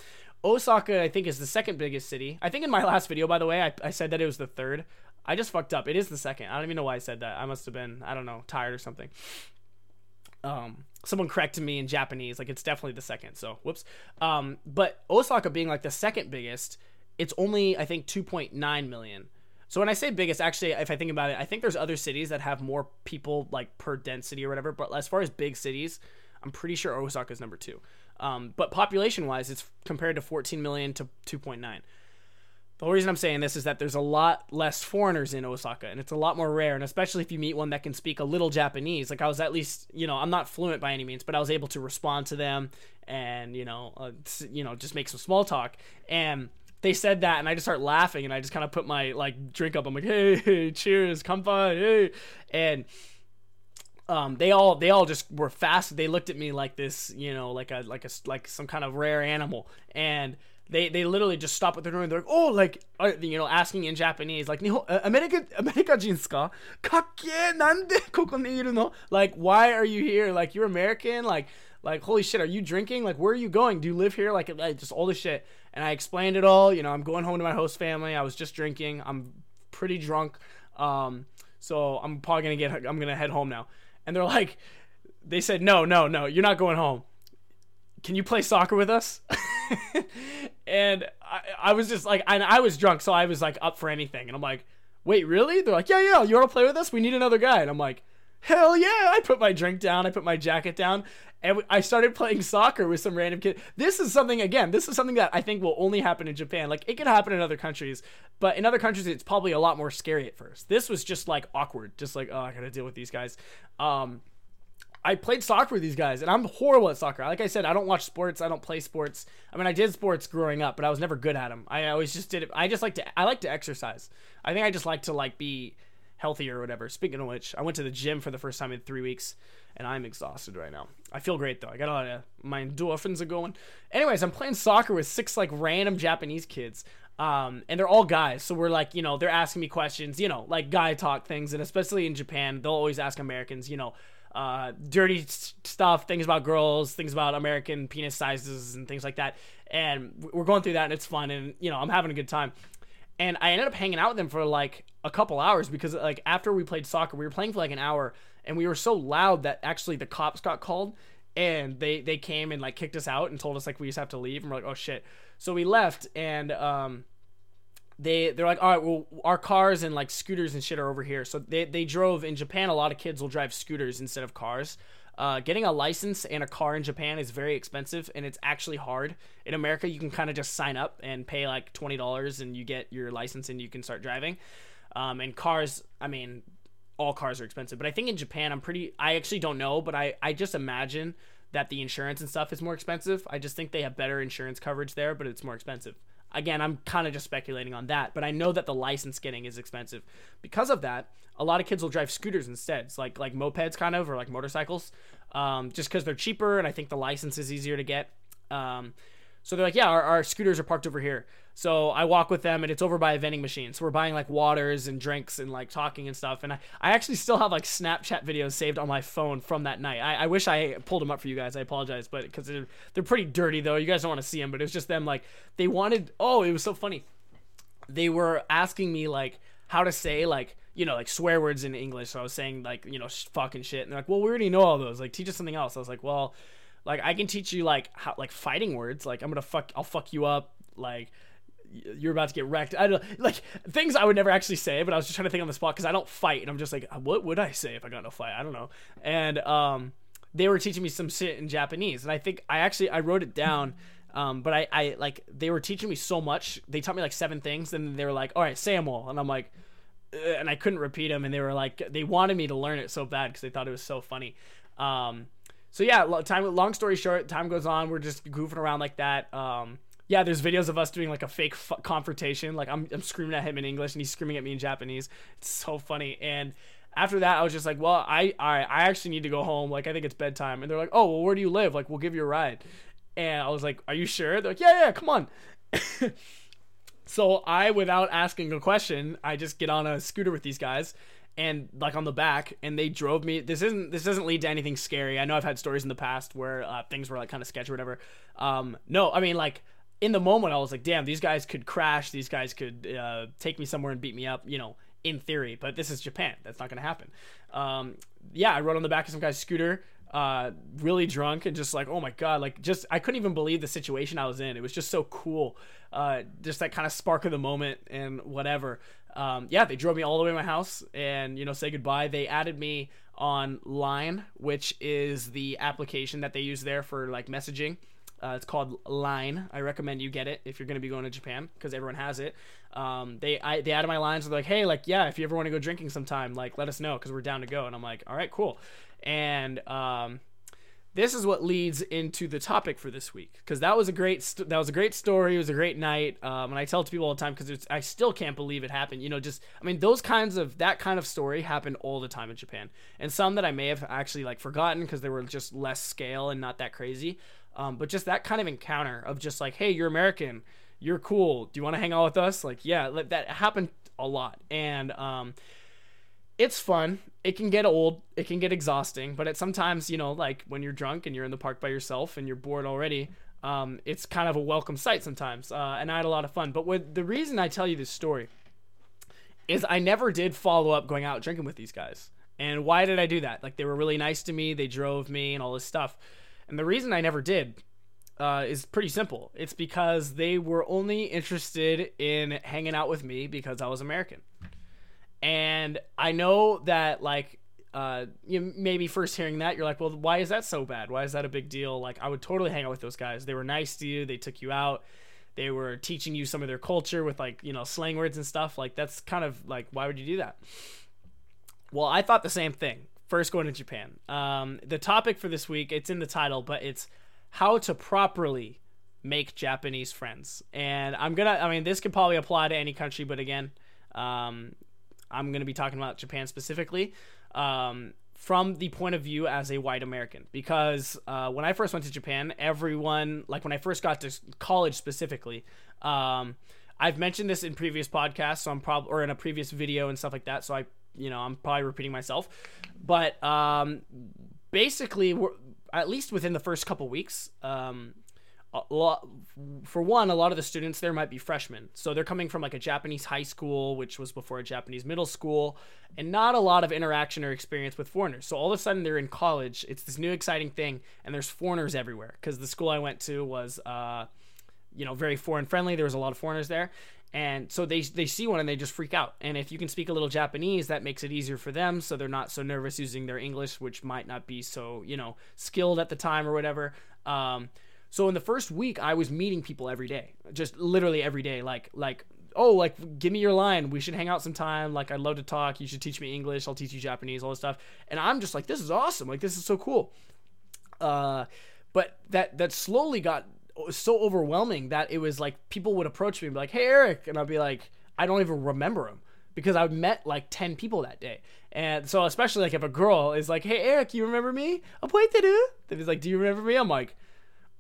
Osaka I think is the second biggest city I think in my last video by the way I, I said that it was the third I just fucked up it is the second I don't even know why I said that I must have been I don't know tired or something um someone corrected me in Japanese. Like it's definitely the second. So whoops. Um, but Osaka being like the second biggest, it's only I think 2.9 million. So when I say biggest, actually, if I think about it, I think there's other cities that have more people like per density or whatever. But as far as big cities, I'm pretty sure Osaka is number two. Um, but population wise, it's compared to 14 million to 2.9. The whole reason I'm saying this is that there's a lot less foreigners in Osaka, and it's a lot more rare. And especially if you meet one that can speak a little Japanese, like I was at least, you know, I'm not fluent by any means, but I was able to respond to them and you know, uh, you know, just make some small talk. And they said that, and I just start laughing, and I just kind of put my like drink up. I'm like, hey, cheers, kampai, hey, and. Um, they all they all just were fast. They looked at me like this, you know, like a like a like some kind of rare animal, and they they literally just stop what they're doing. They're like, oh, like uh, you know, asking in Japanese, like, uh, America, America jinska, kake nande koko ni iru no? Like, why are you here? Like, you're American. Like, like, holy shit, are you drinking? Like, where are you going? Do you live here? Like, like just all this shit. And I explained it all. You know, I'm going home to my host family. I was just drinking. I'm pretty drunk. Um, so I'm probably gonna get. I'm gonna head home now. And they're like, they said, no, no, no, you're not going home. Can you play soccer with us? and I, I was just like, and I was drunk, so I was like up for anything. And I'm like, wait, really? They're like, yeah, yeah, you want to play with us? We need another guy. And I'm like, hell yeah! I put my drink down, I put my jacket down, and I started playing soccer with some random kid. This is something again. This is something that I think will only happen in Japan. Like it could happen in other countries, but in other countries it's probably a lot more scary at first. This was just like awkward, just like oh, I gotta deal with these guys. Um, I played soccer with these guys, and I'm horrible at soccer. Like I said, I don't watch sports. I don't play sports. I mean, I did sports growing up, but I was never good at them. I always just did it. I just like to. I like to exercise. I think I just like to like be healthy or whatever. Speaking of which, I went to the gym for the first time in three weeks, and I'm exhausted right now. I feel great though. I got a lot of my endorphins are going. Anyways, I'm playing soccer with six like random Japanese kids. Um, and they're all guys, so we're like, you know, they're asking me questions, you know, like guy talk things, and especially in Japan, they'll always ask Americans, you know, uh, dirty stuff, things about girls, things about American penis sizes, and things like that. And we're going through that, and it's fun, and you know, I'm having a good time. And I ended up hanging out with them for like a couple hours because like after we played soccer, we were playing for like an hour, and we were so loud that actually the cops got called, and they they came and like kicked us out and told us like we just have to leave, and we're like, oh shit. So we left, and um, they they're like, all right, well, our cars and like scooters and shit are over here. So they they drove in Japan. A lot of kids will drive scooters instead of cars. Uh, getting a license and a car in Japan is very expensive, and it's actually hard. In America, you can kind of just sign up and pay like twenty dollars, and you get your license and you can start driving. Um, and cars, I mean, all cars are expensive, but I think in Japan, I'm pretty. I actually don't know, but I I just imagine that the insurance and stuff is more expensive. I just think they have better insurance coverage there, but it's more expensive. Again, I'm kind of just speculating on that, but I know that the license getting is expensive. Because of that, a lot of kids will drive scooters instead. It's like like mopeds kind of or like motorcycles, um, just because they're cheaper and I think the license is easier to get. Um, so they're like, yeah, our, our scooters are parked over here. So I walk with them and it's over by a vending machine. So we're buying like waters and drinks and like talking and stuff. And I, I actually still have like Snapchat videos saved on my phone from that night. I, I wish I pulled them up for you guys. I apologize, but because they're, they're pretty dirty though. You guys don't want to see them, but it's just them like they wanted. Oh, it was so funny. They were asking me like how to say like you know like swear words in English. So I was saying like you know fucking shit, and they're like, well, we already know all those. Like teach us something else. I was like, well, like I can teach you like how like fighting words. Like I'm gonna fuck, I'll fuck you up. Like you're about to get wrecked. I don't like things I would never actually say, but I was just trying to think on the spot because I don't fight, and I'm just like, what would I say if I got no fight? I don't know. And um, they were teaching me some shit in Japanese, and I think I actually I wrote it down. Um, but I, I like they were teaching me so much. They taught me like seven things, and they were like, "All right, say them all," and I'm like, and I couldn't repeat them, and they were like, they wanted me to learn it so bad because they thought it was so funny. Um, so yeah, time. Long story short, time goes on. We're just goofing around like that. Um, yeah, there's videos of us doing like a fake f- confrontation. Like I'm, I'm screaming at him in English and he's screaming at me in Japanese. It's so funny. And after that, I was just like, well, I, I, I actually need to go home. Like I think it's bedtime. And they're like, oh, well, where do you live? Like we'll give you a ride. And I was like, are you sure? They're like, yeah, yeah, come on. so I, without asking a question, I just get on a scooter with these guys and like on the back and they drove me this isn't this doesn't lead to anything scary i know i've had stories in the past where uh, things were like kind of sketchy or whatever um no i mean like in the moment, I was like, damn, these guys could crash. These guys could uh, take me somewhere and beat me up, you know, in theory. But this is Japan. That's not going to happen. Um, yeah, I rode on the back of some guy's scooter, uh, really drunk, and just like, oh my God, like, just, I couldn't even believe the situation I was in. It was just so cool. Uh, just that kind of spark of the moment and whatever. Um, yeah, they drove me all the way to my house and, you know, say goodbye. They added me on Line, which is the application that they use there for like messaging. Uh, it's called Line. I recommend you get it if you're going to be going to Japan because everyone has it. Um, they I, they added my lines. They're like, hey, like yeah, if you ever want to go drinking sometime, like let us know because we're down to go. And I'm like, all right, cool. And um, this is what leads into the topic for this week because that was a great st- that was a great story. It was a great night, um, and I tell it to people all the time because I still can't believe it happened. You know, just I mean those kinds of that kind of story happened all the time in Japan, and some that I may have actually like forgotten because they were just less scale and not that crazy. Um, but just that kind of encounter of just like, hey, you're American, you're cool. Do you want to hang out with us? Like, yeah, that happened a lot, and um, it's fun. It can get old. It can get exhausting. But it sometimes, you know, like when you're drunk and you're in the park by yourself and you're bored already, um, it's kind of a welcome sight sometimes. Uh, and I had a lot of fun. But what, the reason I tell you this story is I never did follow up going out drinking with these guys. And why did I do that? Like they were really nice to me. They drove me and all this stuff. And the reason I never did uh, is pretty simple. It's because they were only interested in hanging out with me because I was American. And I know that, like, uh, you maybe first hearing that, you're like, well, why is that so bad? Why is that a big deal? Like, I would totally hang out with those guys. They were nice to you. They took you out. They were teaching you some of their culture with, like, you know, slang words and stuff. Like, that's kind of like, why would you do that? Well, I thought the same thing first going to Japan. Um, the topic for this week, it's in the title, but it's how to properly make Japanese friends. And I'm gonna, I mean, this could probably apply to any country, but again, um, I'm gonna be talking about Japan specifically. Um, from the point of view as a white American, because uh, when I first went to Japan, everyone, like when I first got to college specifically, um, I've mentioned this in previous podcasts, so I'm probably or in a previous video and stuff like that. So I you know, I'm probably repeating myself, but um, basically, at least within the first couple weeks, um, lot, for one, a lot of the students there might be freshmen, so they're coming from like a Japanese high school, which was before a Japanese middle school, and not a lot of interaction or experience with foreigners. So all of a sudden, they're in college. It's this new exciting thing, and there's foreigners everywhere because the school I went to was. Uh, you know, very foreign friendly. There was a lot of foreigners there, and so they they see one and they just freak out. And if you can speak a little japanese that makes it easier for them so they're not so nervous using their english which might not be so you know skilled at the time or whatever. Um, so in the first week i was meeting people every day just literally every day. Like like oh like give me your line. We should hang out sometime. Like i'd love to talk. You should teach me english. I'll teach you japanese all this stuff. And i'm just like this is awesome. Like this is so cool. Uh, but that that slowly got so overwhelming that it was like people would approach me and be like, "Hey, Eric," and I'd be like, "I don't even remember him." Because I met like ten people that day, and so especially like if a girl is like, "Hey Eric, you remember me?" I'm like, Then he's like, "Do you remember me?" I'm like,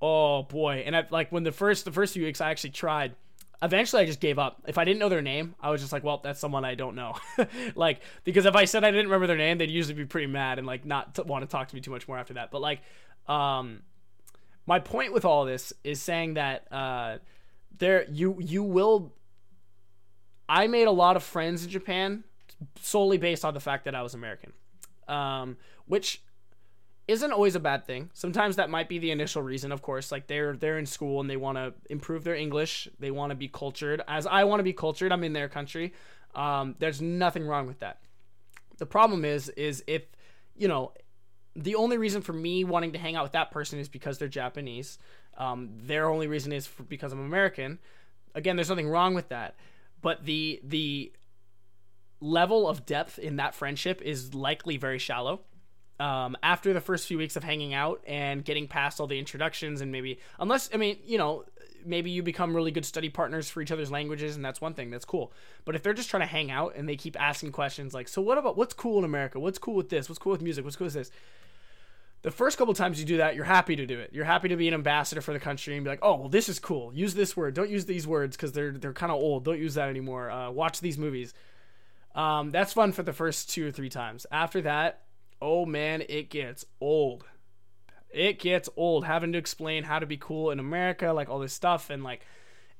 "Oh boy!" And I like when the first the first few weeks I actually tried. Eventually, I just gave up. If I didn't know their name, I was just like, "Well, that's someone I don't know." like because if I said I didn't remember their name, they'd usually be pretty mad and like not t- want to talk to me too much more after that. But like, um, my point with all this is saying that uh, there you you will. I made a lot of friends in Japan solely based on the fact that I was American, um, which isn't always a bad thing. Sometimes that might be the initial reason, of course. Like they're they're in school and they want to improve their English. They want to be cultured. As I want to be cultured, I'm in their country. Um, there's nothing wrong with that. The problem is, is if you know the only reason for me wanting to hang out with that person is because they're Japanese. Um, their only reason is for, because I'm American. Again, there's nothing wrong with that, but the the level of depth in that friendship is likely very shallow. Um, after the first few weeks of hanging out and getting past all the introductions and maybe unless I mean you know maybe you become really good study partners for each other's languages and that's one thing that's cool. But if they're just trying to hang out and they keep asking questions like so what about what's cool in america? What's cool with this? What's cool with music? What's cool with this? The first couple times you do that you're happy to do it. You're happy to be an ambassador for the country and be like oh well this is cool. Use this word. Don't use these words because they're they're kind of old. Don't use that anymore. Uh, watch these movies. Um, that's fun for the first two or three times. After that oh man it gets old it gets old having to explain how to be cool in America, like all this stuff, and like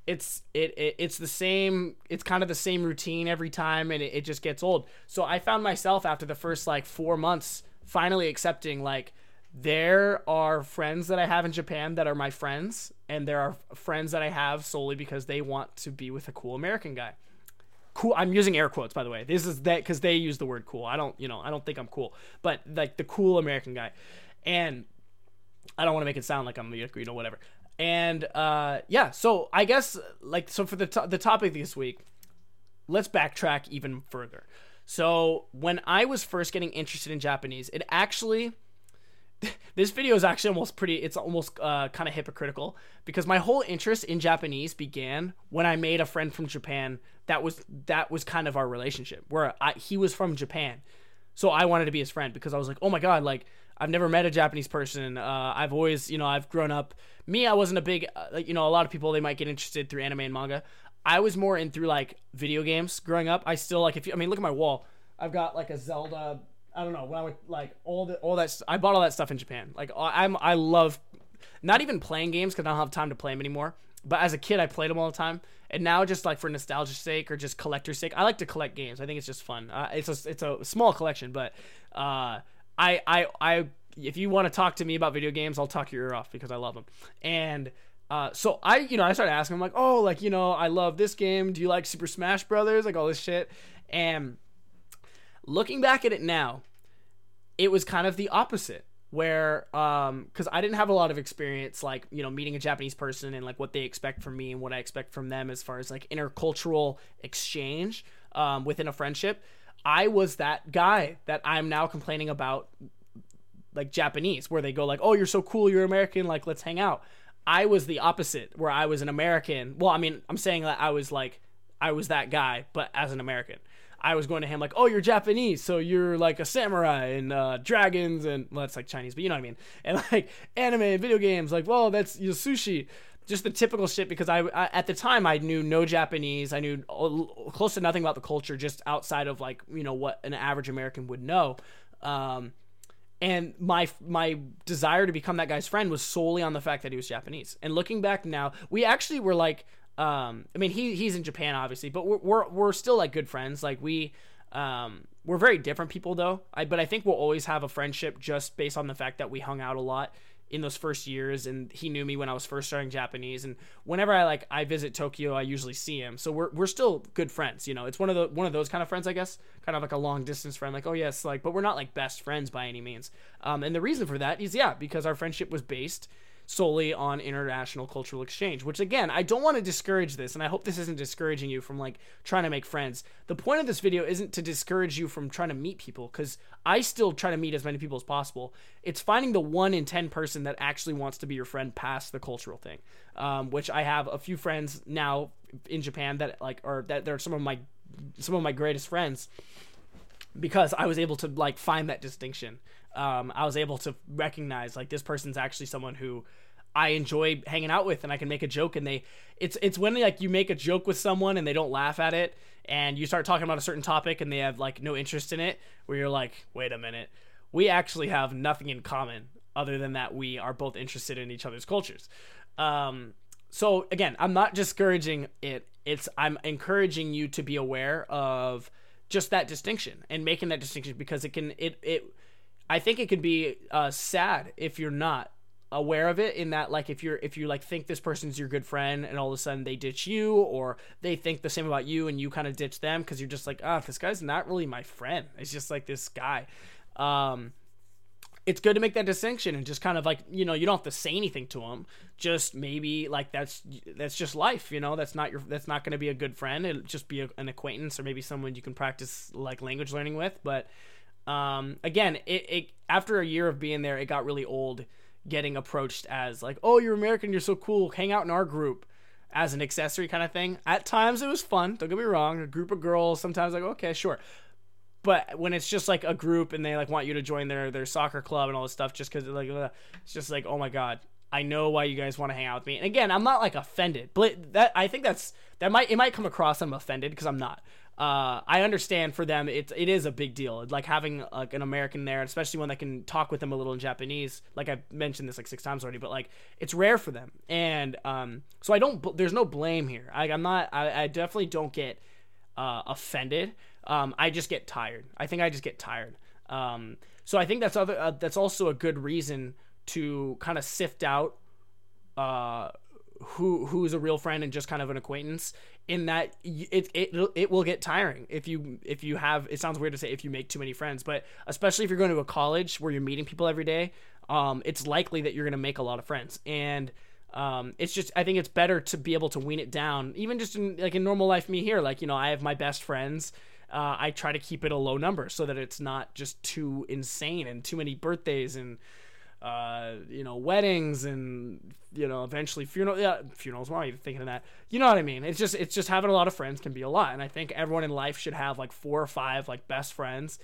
it's it, it it's the same. It's kind of the same routine every time, and it, it just gets old. So I found myself after the first like four months finally accepting like there are friends that I have in Japan that are my friends, and there are friends that I have solely because they want to be with a cool American guy. Cool. I'm using air quotes, by the way. This is that because they use the word cool. I don't, you know, I don't think I'm cool, but like the cool American guy, and I don't want to make it sound like I'm you know whatever. And uh, yeah, so I guess like so for the to- the topic this week, let's backtrack even further. So when I was first getting interested in Japanese, it actually this video is actually almost pretty it's almost uh, kind of hypocritical because my whole interest in japanese began when i made a friend from japan that was that was kind of our relationship where I, he was from japan so i wanted to be his friend because i was like oh my god like I've never met a Japanese person. Uh, I've always, you know, I've grown up. Me, I wasn't a big, uh, you know, a lot of people they might get interested through anime and manga. I was more in through like video games growing up. I still like if you, I mean, look at my wall. I've got like a Zelda. I don't know when I would like all the all that. I bought all that stuff in Japan. Like I'm, I love, not even playing games because I don't have time to play them anymore. But as a kid, I played them all the time, and now just like for nostalgia's sake or just collector's sake, I like to collect games. I think it's just fun. Uh, it's a it's a small collection, but uh, I I I if you want to talk to me about video games, I'll talk your ear off because I love them. And uh, so I, you know, I started asking him like, oh, like you know, I love this game. Do you like Super Smash Brothers? Like all this shit. And looking back at it now, it was kind of the opposite. Where, um, because I didn't have a lot of experience, like you know, meeting a Japanese person and like what they expect from me and what I expect from them as far as like intercultural exchange um, within a friendship. I was that guy that I'm now complaining about like Japanese where they go like, "Oh, you're so cool, you're American, like let's hang out." I was the opposite where I was an American. Well, I mean, I'm saying that I was like I was that guy, but as an American. I was going to him like, "Oh, you're Japanese, so you're like a samurai and uh, dragons and well, that's like Chinese, but you know what I mean." And like anime and video games, like, "Well, that's you know, sushi." Just the typical shit because I, I, at the time I knew no Japanese, I knew close to nothing about the culture, just outside of like you know what an average American would know. Um, and my my desire to become that guy's friend was solely on the fact that he was Japanese. And looking back now, we actually were like, um, I mean, he he's in Japan obviously, but we're we're, we're still like good friends. Like we, um, we're very different people though. I but I think we'll always have a friendship just based on the fact that we hung out a lot in those first years and he knew me when I was first starting Japanese and whenever I like I visit Tokyo I usually see him. So we're, we're still good friends you know? It's one of the one of those kind of friends I guess kind of like a long distance friend like oh yes like but we're not like best friends by any means. Um, and the reason for that is yeah because our friendship was based solely on international cultural exchange which again i don't want to discourage this and i hope this isn't discouraging you from like trying to make friends the point of this video isn't to discourage you from trying to meet people because i still try to meet as many people as possible it's finding the one in ten person that actually wants to be your friend past the cultural thing um, which i have a few friends now in japan that like are that they're some of my some of my greatest friends because I was able to like find that distinction. Um, I was able to recognize like this person's actually someone who I enjoy hanging out with, and I can make a joke, and they it's it's when like you make a joke with someone and they don't laugh at it, and you start talking about a certain topic and they have like no interest in it, where you're like, wait a minute, we actually have nothing in common other than that we are both interested in each other's cultures. Um, so again, I'm not discouraging it. It's I'm encouraging you to be aware of just that distinction and making that distinction because it can it it I think it could be uh, sad if you're not aware of it in that like if you're if you like think this person's your good friend and all of a sudden they ditch you or they think the same about you and you kind of ditch them because you're just like ah oh, this guy's not really my friend. It's just like this guy. Um it's good to make that distinction and just kind of like you know you don't have to say anything to them just maybe like that's that's just life you know? That's not your that's not going to be a good friend. It'll just be a, an acquaintance or maybe someone you can practice like language learning with. But um again it, it after a year of being there it got really old getting approached as like oh you're american you're so cool hang out in our group as an accessory kind of thing. At times it was fun. Don't get me wrong. A group of girls. Sometimes like okay, sure. But when it's just like a group and they like want you to join their their soccer club and all this stuff, just because like uh, it's just like oh my god, I know why you guys want to hang out with me. And again, I'm not like offended, but that I think that's that might it might come across I'm offended because I'm not. Uh, I understand for them it it is a big deal, like having like an American there, especially one that can talk with them a little in Japanese. Like I've mentioned this like six times already, but like it's rare for them, and um, so I don't. There's no blame here. I, I'm not. I, I definitely don't get uh, offended. Um, I just get tired. I think I just get tired. Um, so I think that's other. Uh, that's also a good reason to kind of sift out uh, who who's a real friend and just kind of an acquaintance in that it, it it will get tiring if you if you have it sounds weird to say if you make too many friends but especially if you're going to a college where you're meeting people every day um, it's likely that you're going to make a lot of friends. And um, it's just I think it's better to be able to wean it down even just in like in normal life me here like you know I have my best friends uh, I try to keep it a low number so that it's not just too insane and too many birthdays and uh, you know, weddings and you know, eventually funeral. Yeah, funerals. Why are you thinking of that? You know what I mean? It's just it's just having a lot of friends can be a lot, and I think everyone in life should have like four or five like best friends.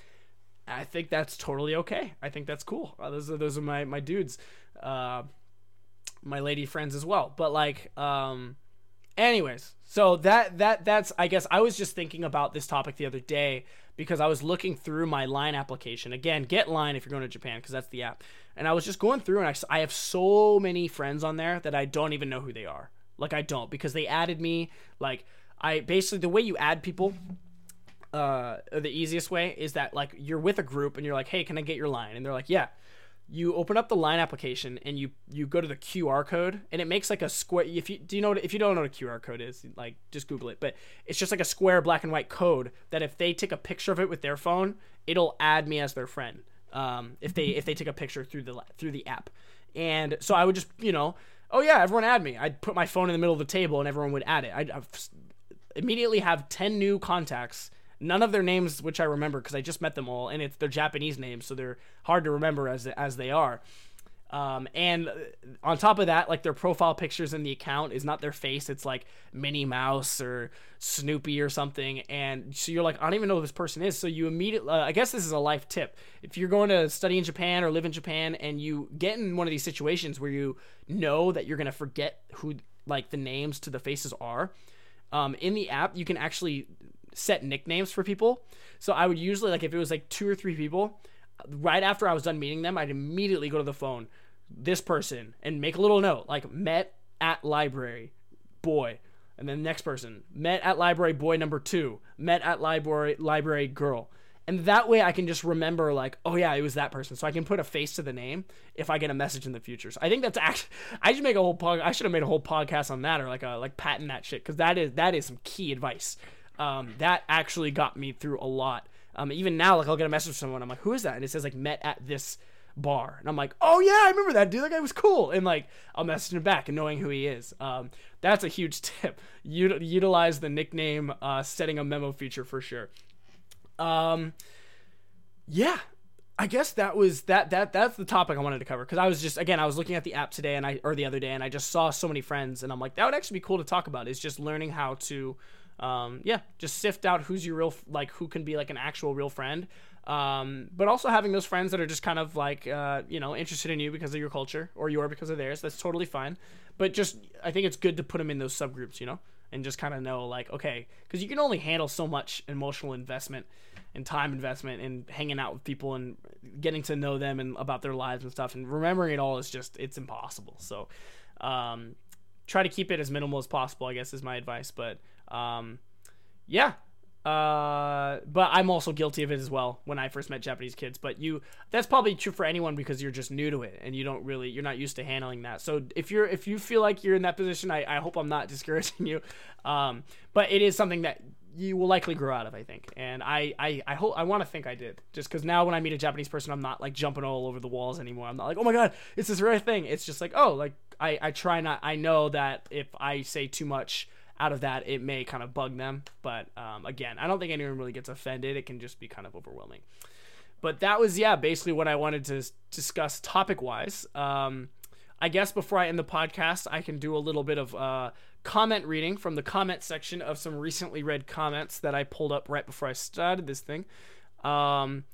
I think that's totally okay. I think that's cool. Uh, those are those are my my dudes, uh, my lady friends as well. But like, um, anyways, so that that that's I guess I was just thinking about this topic the other day because I was looking through my line application. Again, get line if you're going to Japan because that's the app. And I was just going through and I, I have so many friends on there that I don't even know who they are. Like I don't because they added me like I basically the way you add people uh the easiest way is that like you're with a group and you're like, "Hey, can I get your line?" And they're like, "Yeah." you open up the line application and you you go to the QR code and it makes like a square if you do you know what, if you don't know what a QR code is like just google it but it's just like a square black and white code that if they take a picture of it with their phone it'll add me as their friend um, if they if they take a picture through the through the app. And so I would just you know oh yeah everyone add me. I'd put my phone in the middle of the table and everyone would add it. I'd, immediately have 10 new contacts None of their names, which I remember because I just met them all, and it's their Japanese names, so they're hard to remember as as they are. Um, and on top of that, like their profile pictures in the account is not their face; it's like Minnie Mouse or Snoopy or something. And so you're like, I don't even know who this person is. So you immediately, uh, I guess this is a life tip: if you're going to study in Japan or live in Japan, and you get in one of these situations where you know that you're gonna forget who like the names to the faces are, um, in the app you can actually set nicknames for people. So I would usually like if it was like two or three people, right after I was done meeting them, I'd immediately go to the phone, this person, and make a little note like met at library boy, and then the next person met at library boy number two, met at library library girl. And that way I can just remember like, oh yeah, it was that person. So I can put a face to the name if I get a message in the future. So I think that's actually I should make a whole pod I should have made a whole podcast on that or like a like patent that shit cuz that is that is some key advice um, that actually got me through a lot. Um, even now, like I'll get a message from someone, I'm like, "Who is that?" And it says like met at this bar, and I'm like, "Oh yeah, I remember that dude. That guy was cool." And like I'll message him back and knowing who he is. Um, that's a huge tip. Util- utilize the nickname uh, setting a memo feature for sure. Um, yeah, I guess that was that that that's the topic I wanted to cover because I was just again I was looking at the app today and I or the other day and I just saw so many friends and I'm like that would actually be cool to talk about is just learning how to um, yeah, just sift out who's your real like who can be like an actual real friend. Um, but also having those friends that are just kind of like uh, you know interested in you because of your culture or you are because of theirs. That's totally fine. But just I think it's good to put them in those subgroups, you know, and just kind of know like okay, because you can only handle so much emotional investment and time investment and hanging out with people and getting to know them and about their lives and stuff and remembering it all is just it's impossible. So um, try to keep it as minimal as possible. I guess is my advice, but um, yeah. Uh, but I'm also guilty of it as well when I first met Japanese kids. But you, that's probably true for anyone because you're just new to it and you don't really, you're not used to handling that. So if you're, if you feel like you're in that position, I, I hope I'm not discouraging you. Um, but it is something that you will likely grow out of, I think. And I, I, I hope, I want to think I did. Just because now when I meet a Japanese person, I'm not like jumping all over the walls anymore. I'm not like, oh my god, it's this rare thing. It's just like, oh, like I, I try not. I know that if I say too much out of that, it may kind of bug them. But um, again, I don't think anyone really gets offended. It can just be kind of overwhelming. But that was yeah, basically what I wanted to discuss topic wise. Um, I guess before I end the podcast, I can do a little bit of uh, comment reading from the comment section of some recently read comments that I pulled up right before I started this thing. Um,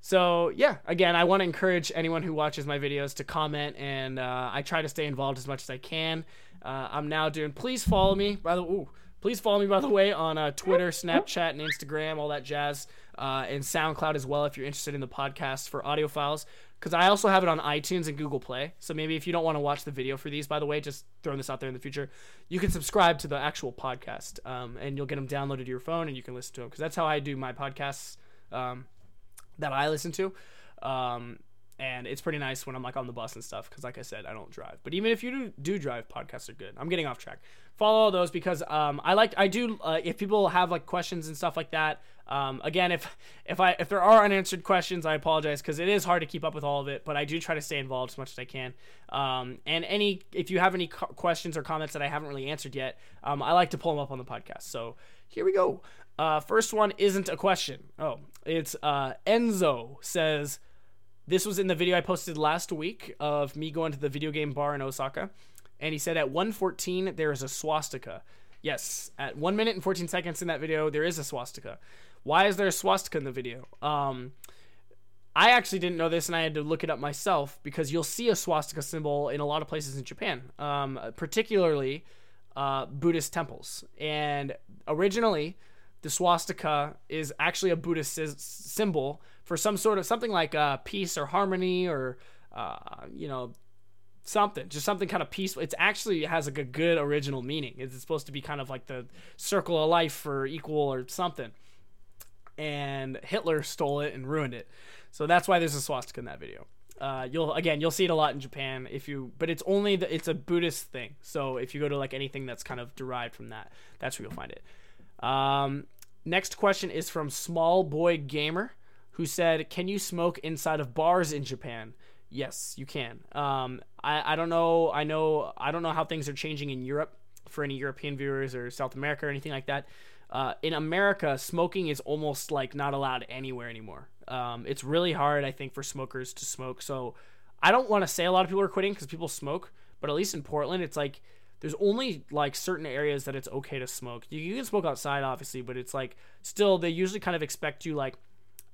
so yeah, again, I want to encourage anyone who watches my videos to comment, and uh, I try to stay involved as much as I can. Uh, I'm now doing. Please follow me. By the ooh, please follow me by the way on uh, Twitter, Snapchat, and Instagram, all that jazz, uh, and SoundCloud as well if you're interested in the podcast for audio files. Because I also have it on iTunes and Google Play. So maybe if you don't want to watch the video for these, by the way, just throwing this out there in the future, you can subscribe to the actual podcast, um, and you'll get them downloaded to your phone, and you can listen to them. Because that's how I do my podcasts. Um, that I listen to. Um, and it's pretty nice when I'm like on the bus and stuff because, like I said, I don't drive. But even if you do, do drive, podcasts are good. I'm getting off track. Follow all those because um, I like I do. Uh, if people have like questions and stuff like that, um, again, if if I if there are unanswered questions, I apologize because it is hard to keep up with all of it. But I do try to stay involved as much as I can. Um, and any if you have any co- questions or comments that I haven't really answered yet, um, I like to pull them up on the podcast. So here we go. Uh, first one isn't a question. Oh, it's uh, Enzo says, This was in the video I posted last week of me going to the video game bar in Osaka. And he said at 114, there is a swastika. Yes, at 1 minute and 14 seconds in that video, there is a swastika. Why is there a swastika in the video? Um, I actually didn't know this and I had to look it up myself because you'll see a swastika symbol in a lot of places in Japan, um, particularly uh, Buddhist temples. And originally, the swastika is actually a Buddhist symbol for some sort of something like uh, peace or harmony or uh, you know something just something kind of peaceful. It actually has like a good original meaning. It's supposed to be kind of like the circle of life for equal or something. And hitler stole it and ruined it. So that's why there's a swastika in that video. Uh, you'll again you'll see it a lot in japan if you but it's only the, it's a buddhist thing. So if you go to like anything that's kind of derived from that that's where you'll find it. Um, next question is from Small Boy Gamer, who said, "Can you smoke inside of bars in Japan?" Yes, you can. Um, I, I don't know. I know. I don't know how things are changing in Europe for any European viewers or South America or anything like that. Uh, in America, smoking is almost like not allowed anywhere anymore. Um, it's really hard, I think, for smokers to smoke. So I don't want to say a lot of people are quitting because people smoke, but at least in Portland, it's like there's only like certain areas that it's okay to smoke. You, you can smoke outside, obviously, but it's like still they usually kind of expect you like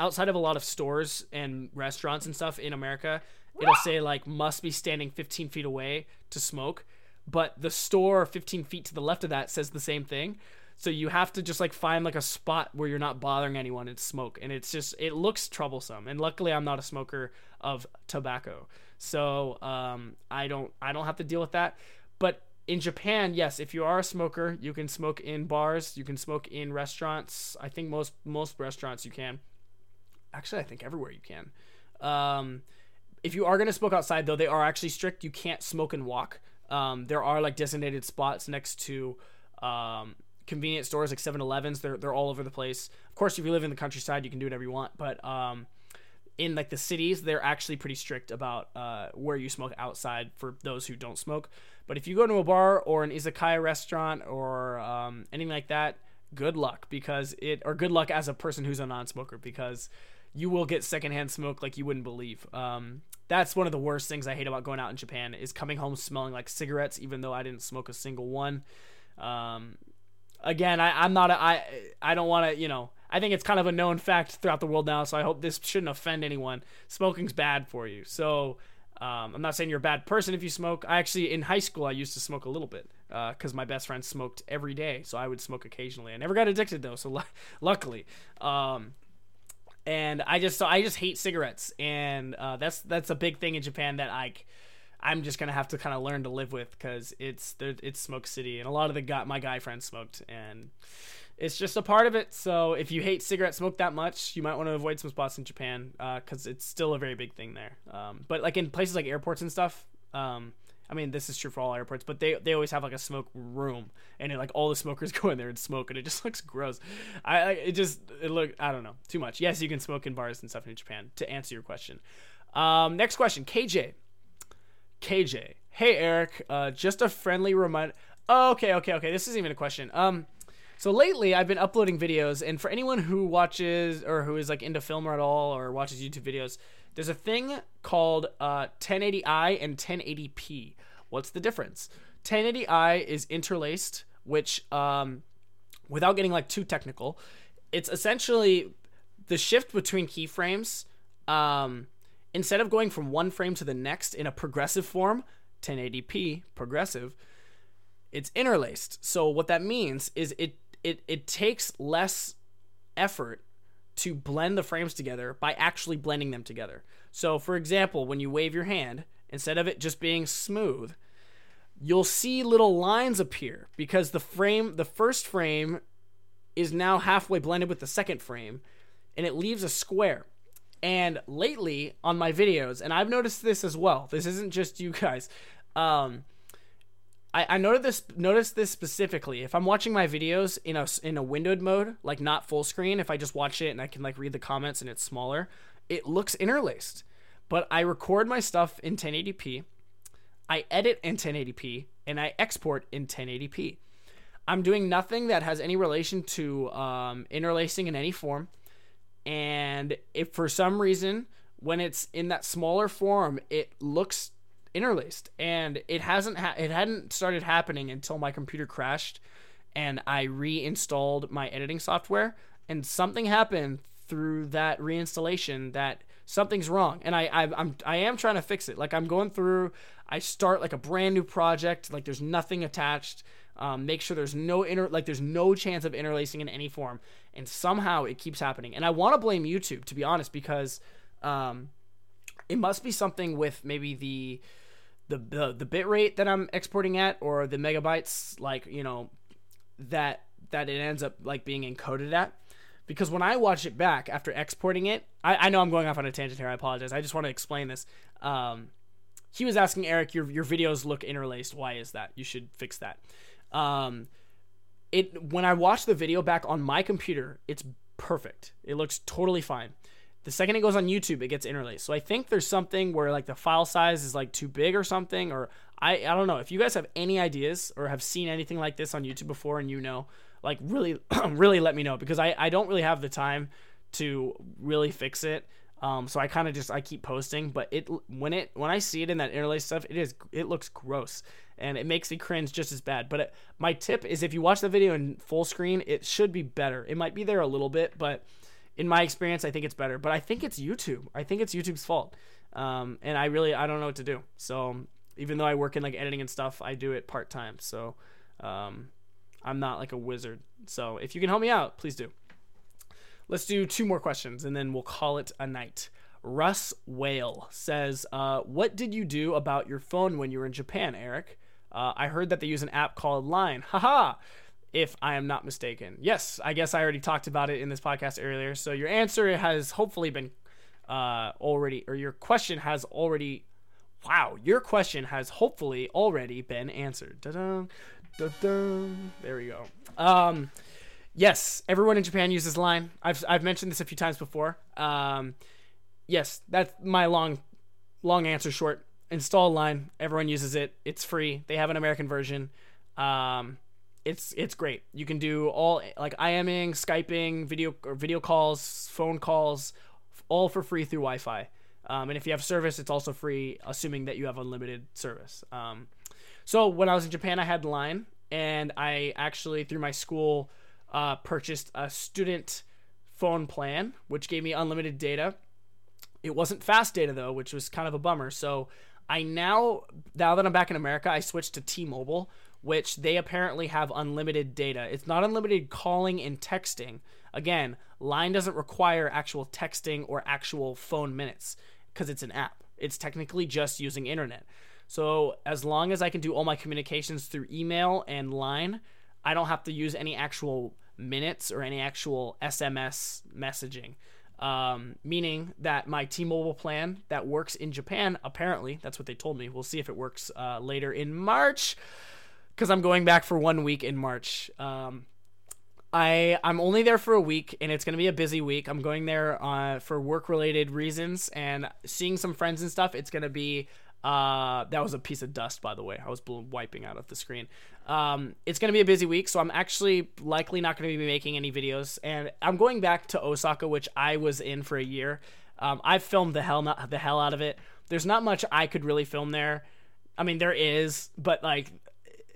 outside of a lot of stores and restaurants and stuff in America. It'll say like must be standing 15 feet away to smoke, but the store 15 feet to the left of that says the same thing. So you have to just like find like a spot where you're not bothering anyone and smoke, and it's just it looks troublesome. And luckily, I'm not a smoker of tobacco, so um, I don't I don't have to deal with that. But in Japan, yes, if you are a smoker, you can smoke in bars, you can smoke in restaurants. I think most most restaurants you can. Actually, I think everywhere you can. Um, if you are going to smoke outside, though, they are actually strict. You can't smoke and walk. Um, there are like designated spots next to um, convenience stores like 7-Elevens. They're they're all over the place. Of course, if you live in the countryside, you can do whatever you want. But um, in like the cities, they're actually pretty strict about uh, where you smoke outside for those who don't smoke. But if you go to a bar or an izakaya restaurant or um, anything like that, good luck because it or good luck as a person who's a non-smoker because you will get secondhand smoke like you wouldn't believe. Um, that's one of the worst things I hate about going out in Japan is coming home smelling like cigarettes, even though I didn't smoke a single one. Um, again, I, I'm not a, I I don't want to you know I think it's kind of a known fact throughout the world now, so I hope this shouldn't offend anyone. Smoking's bad for you. So um, I'm not saying you're a bad person if you smoke. I actually, in high school, I used to smoke a little bit because uh, my best friend smoked every day, so I would smoke occasionally. I never got addicted though, so l- luckily. Um, and I just so I just hate cigarettes, and uh, that's that's a big thing in Japan that I. I'm just gonna have to kind of learn to live with because it's it's smoke city, and a lot of the guy, my guy friends smoked, and it's just a part of it. So if you hate cigarette smoke that much, you might want to avoid some spots in Japan because uh, it's still a very big thing there. Um, but like in places like airports and stuff, um, I mean this is true for all airports, but they they always have like a smoke room, and it, like all the smokers go in there and smoke, and it just looks gross. I, I it just it look I don't know too much. Yes, you can smoke in bars and stuff in Japan. To answer your question, um, next question, KJ. KJ, hey Eric, uh, just a friendly reminder. Oh, okay, okay, okay. This isn't even a question. Um, So lately, I've been uploading videos, and for anyone who watches or who is like into film at all or watches YouTube videos, there's a thing called uh, 1080i and 1080p. What's the difference? 1080i is interlaced, which, um, without getting like too technical, it's essentially the shift between keyframes. Um, instead of going from one frame to the next in a progressive form, 1080p progressive, it's interlaced. So what that means is it it it takes less effort to blend the frames together by actually blending them together. So for example, when you wave your hand, instead of it just being smooth, you'll see little lines appear because the frame the first frame is now halfway blended with the second frame and it leaves a square. And lately on my videos, and I've noticed this as well. This isn't just you guys. Um, I, I noticed this noticed this specifically. If I'm watching my videos in a in a windowed mode, like not full screen, if I just watch it and I can like read the comments and it's smaller, it looks interlaced. But I record my stuff in 1080p, I edit in 1080p, and I export in 1080p. I'm doing nothing that has any relation to um, interlacing in any form. And if for some reason, when it's in that smaller form, it looks interlaced, and it hasn't ha- it hadn't started happening until my computer crashed, and I reinstalled my editing software, and something happened through that reinstallation that something's wrong, and I, I I'm I am trying to fix it. Like I'm going through, I start like a brand new project, like there's nothing attached. Um, make sure there's no inter like there's no chance of interlacing in any form, and somehow it keeps happening. And I want to blame YouTube to be honest because um, it must be something with maybe the the, the the bit rate that I'm exporting at or the megabytes like you know that that it ends up like being encoded at. Because when I watch it back after exporting it I, I know I'm going off on a tangent here I apologize I just want to explain this. Um, he was asking Eric your your videos look interlaced why is that? You should fix that. Um, it when I watch the video back on my computer it's perfect it looks totally fine the second it goes on YouTube, it gets interlaced. So I think there's something where like the file size is like too big or something, or I I don't know. If you guys have any ideas or have seen anything like this on YouTube before and you know, like really really let me know because I I don't really have the time to really fix it. Um, so I kind of just I keep posting, but it when it when I see it in that interlace stuff, it is it looks gross and it makes me cringe just as bad. But it, my tip is if you watch the video in full screen, it should be better. It might be there a little bit, but in my experience, I think it's better. But I think it's YouTube. I think it's YouTube's fault. Um, and I really I don't know what to do. So even though I work in like editing and stuff, I do it part time. So um, I'm not like a wizard. So if you can help me out, please do. Let's do two more questions and then we'll call it a night. Russ Whale says, uh, "What did you do about your phone when you were in Japan, Eric? Uh, I heard that they use an app called Line. Haha if I am not mistaken. Yes, I guess I already talked about it in this podcast earlier. So your answer has hopefully been uh, already, or your question has already. Wow, your question has hopefully already been answered. Da-dun, da-dun. There we go. Um, yes, everyone in Japan uses Line. I've I've mentioned this a few times before. Um, yes, that's my long long answer short. Install Line. Everyone uses it. It's free. They have an American version. Um, it's it's great. You can do all like IMing, Skyping, video or video calls, phone calls, all for free through Wi-Fi. Um, and if you have service, it's also free, assuming that you have unlimited service. Um, so when I was in Japan, I had Line, and I actually through my school uh, purchased a student phone plan, which gave me unlimited data. It wasn't fast data though, which was kind of a bummer. So I now now that I'm back in America, I switched to T-Mobile, which they apparently have unlimited data. It's not unlimited calling and texting. Again, Line doesn't require actual texting or actual phone minutes because it's an app. It's technically just using internet. So as long as I can do all my communications through email and Line, I don't have to use any actual minutes or any actual SMS messaging. Um, meaning that my T-Mobile plan that works in Japan, apparently, that's what they told me. We'll see if it works uh, later in March because I'm going back for one week in March. Um, I I'm only there for a week, and it's gonna be a busy week. I'm going there uh, for work related reasons and seeing some friends and stuff. It's gonna be Uh, that was a piece of dust, by the way. I was wiping out of the screen. Um, it's going to be a busy week, so I'm actually likely not going to be making any videos. And I'm going back to Osaka, which I was in for a year. Um, I've filmed the hell not, the hell out of it. There's not much I could really film there. I mean, there is, but like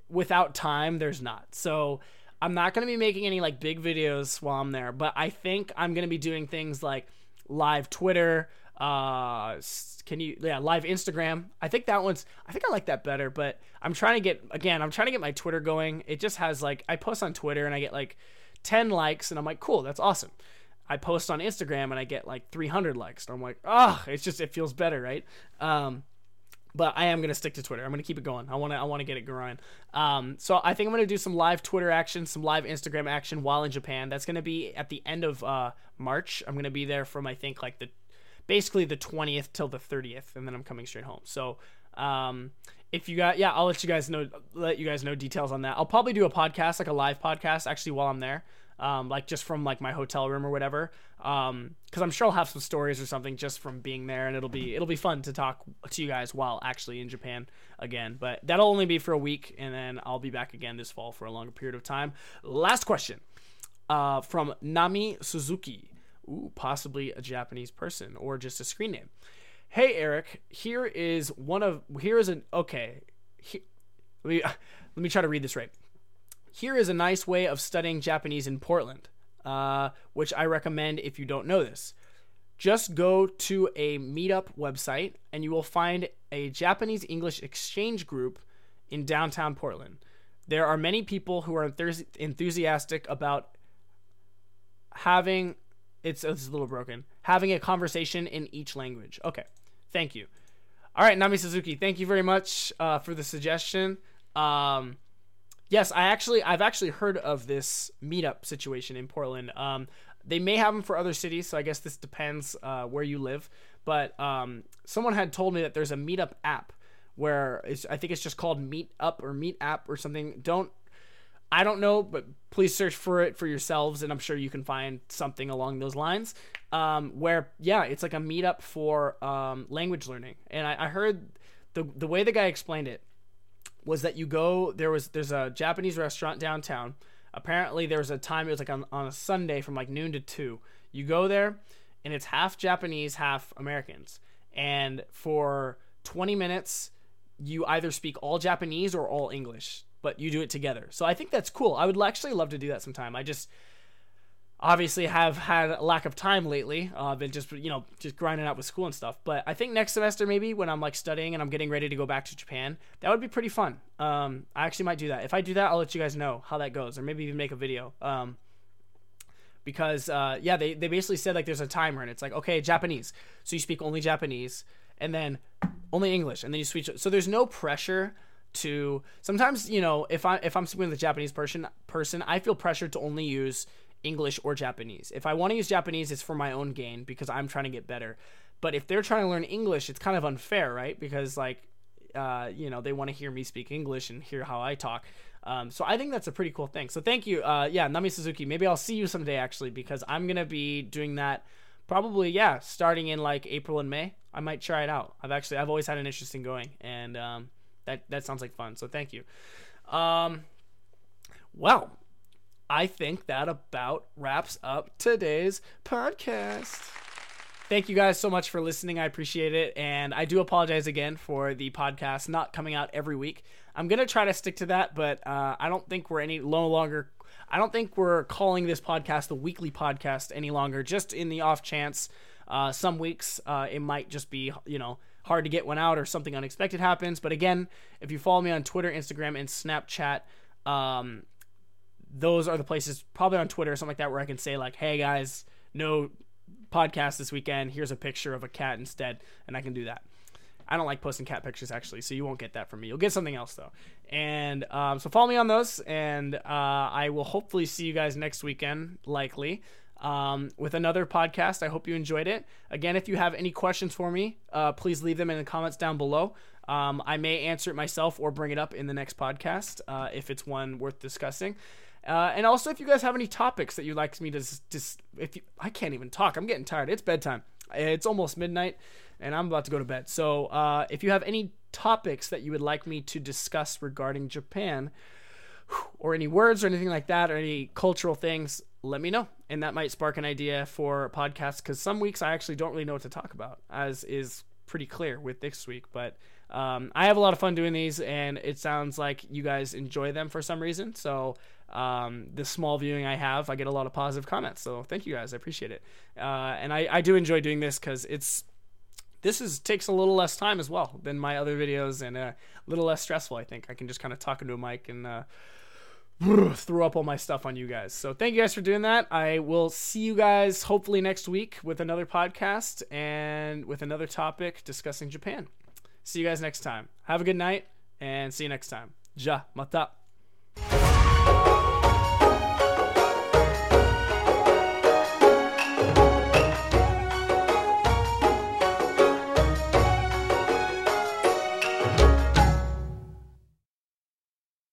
without time, there's not. So I'm not going to be making any like big videos while I'm there. But I think I'm going to be doing things like live Twitter. Uh, can you yeah live Instagram? I think that one's I think I like that better. But I'm trying to get again. I'm trying to get my Twitter going. It just has like I post on Twitter and I get like 10 likes and I'm like cool that's awesome. I post on Instagram and I get like 300 likes. And I'm like, oh, it's just it feels better, right? Um, but I am gonna stick to Twitter. I'm gonna keep it going. I want to I want to get it growing. Um, so I think I'm gonna do some live Twitter action, some live Instagram action while in Japan. That's gonna be at the end of uh, March. I'm gonna be there from I think like the basically the 20th till the 30th, and then I'm coming straight home. So um, if you got yeah, I'll let you guys know let you guys know details on that. I'll probably do a podcast like a live podcast actually while I'm there um, like just from like my hotel room or whatever. Um, because I'm sure I'll have some stories or something just from being there, and it'll be it'll be fun to talk to you guys while actually in Japan again. But that'll only be for a week, and then I'll be back again this fall for a longer period of time. Last question, uh, from Nami Suzuki. Ooh, possibly a Japanese person or just a screen name. Hey Eric, here is one of here is an okay. He, let me let me try to read this right. Here is a nice way of studying Japanese in Portland, uh, which I recommend if you don't know this. Just go to a meetup website and you will find a Japanese English exchange group in downtown Portland. There are many people who are enthusiastic about having it's, it's a little broken having a conversation in each language. Okay, thank you. All right, Nami Suzuki, thank you very much uh, for the suggestion. Um, Yes, I actually I've actually heard of this meetup situation in Portland. Um, they may have them for other cities, so I guess this depends uh, where you live. But um, someone had told me that there's a meetup app where I think it's just called Meetup or Meet App or something. Don't I don't know, but please search for it for yourselves, and I'm sure you can find something along those lines. Um, where yeah, it's like a meetup for um, language learning, and I, I heard the the way the guy explained it was that you go there was there's a Japanese restaurant downtown. Apparently there was a time it was like on, on a Sunday from like noon to two. You go there and it's half Japanese, half Americans. And for 20 minutes you either speak all Japanese or all English, but you do it together. So I think that's cool. I would actually love to do that sometime. I just obviously have had a lack of time lately. Uh, I've been just you know just grinding out with school and stuff. But I think next semester maybe when I'm like studying and I'm getting ready to go back to Japan, that would be pretty fun. Um, I actually might do that. If I do that, I'll let you guys know how that goes, or maybe even make a video. Um, because uh, yeah, they they basically said like there's a timer and it's like okay Japanese, so you speak only Japanese and then only English and then you switch. So there's no pressure to sometimes you know if I if I'm speaking with a Japanese person person I feel pressured to only use English or Japanese. If I want to use Japanese, it's for my own gain because I'm trying to get better. But if they're trying to learn English, it's kind of unfair, right? Because like, uh, you know, they want to hear me speak English and hear how I talk. Um, so I think that's a pretty cool thing. So thank you, uh, yeah, Nami Suzuki. Maybe I'll see you someday actually because I'm gonna be doing that probably yeah, starting in like April and May. I might try it out. I've actually I've always had an interest in going, and um, that that sounds like fun. So thank you. Um, well, I think that about wraps up today's podcast. Thank you guys so much for listening. I appreciate it. And I do apologize again for the podcast not coming out every week. I'm going to try to stick to that, but uh, I don't think we're any no longer. I don't think we're calling this podcast the weekly podcast any longer, just in the off chance. Uh, some weeks uh, it might just be, you know, hard to get one out or something unexpected happens. But again, if you follow me on Twitter, Instagram, and Snapchat, um, those are the places, probably on Twitter or something like that, where I can say like, "Hey guys, no podcast this weekend. Here's a picture of a cat instead," and I can do that. I don't like posting cat pictures actually, so you won't get that from me. You'll get something else though. And um, so follow me on those, and uh, I will hopefully see you guys next weekend, likely. Um, with another podcast. I hope you enjoyed it. Again, if you have any questions for me, uh, please leave them in the comments down below. Um, I may answer it myself or bring it up in the next podcast uh, if it's one worth discussing. Uh, and also, if you guys have any topics that you'd like me to just, if you, I can't even talk, I'm getting tired. It's bedtime. It's almost midnight, and I'm about to go to bed. So uh, if you have any topics that you would like me to discuss regarding Japan, or any words or anything like that, or any cultural things, let me know. And that might spark an idea for podcasts because some weeks I actually don't really know what to talk about, as is pretty clear with this week. But um, I have a lot of fun doing these, and it sounds like you guys enjoy them for some reason. So um, the small viewing I have, I get a lot of positive comments. So thank you guys, I appreciate it. Uh, and I, I do enjoy doing this because it's this is takes a little less time as well than my other videos and uh, a little less stressful. I think I can just kind of talk into a mic and. Uh, throw up all my stuff on you guys. So thank you guys for doing that. I will see you guys hopefully next week with another podcast and with another topic discussing Japan. See you guys next time. Have a good night and see you next time. Ja, mata.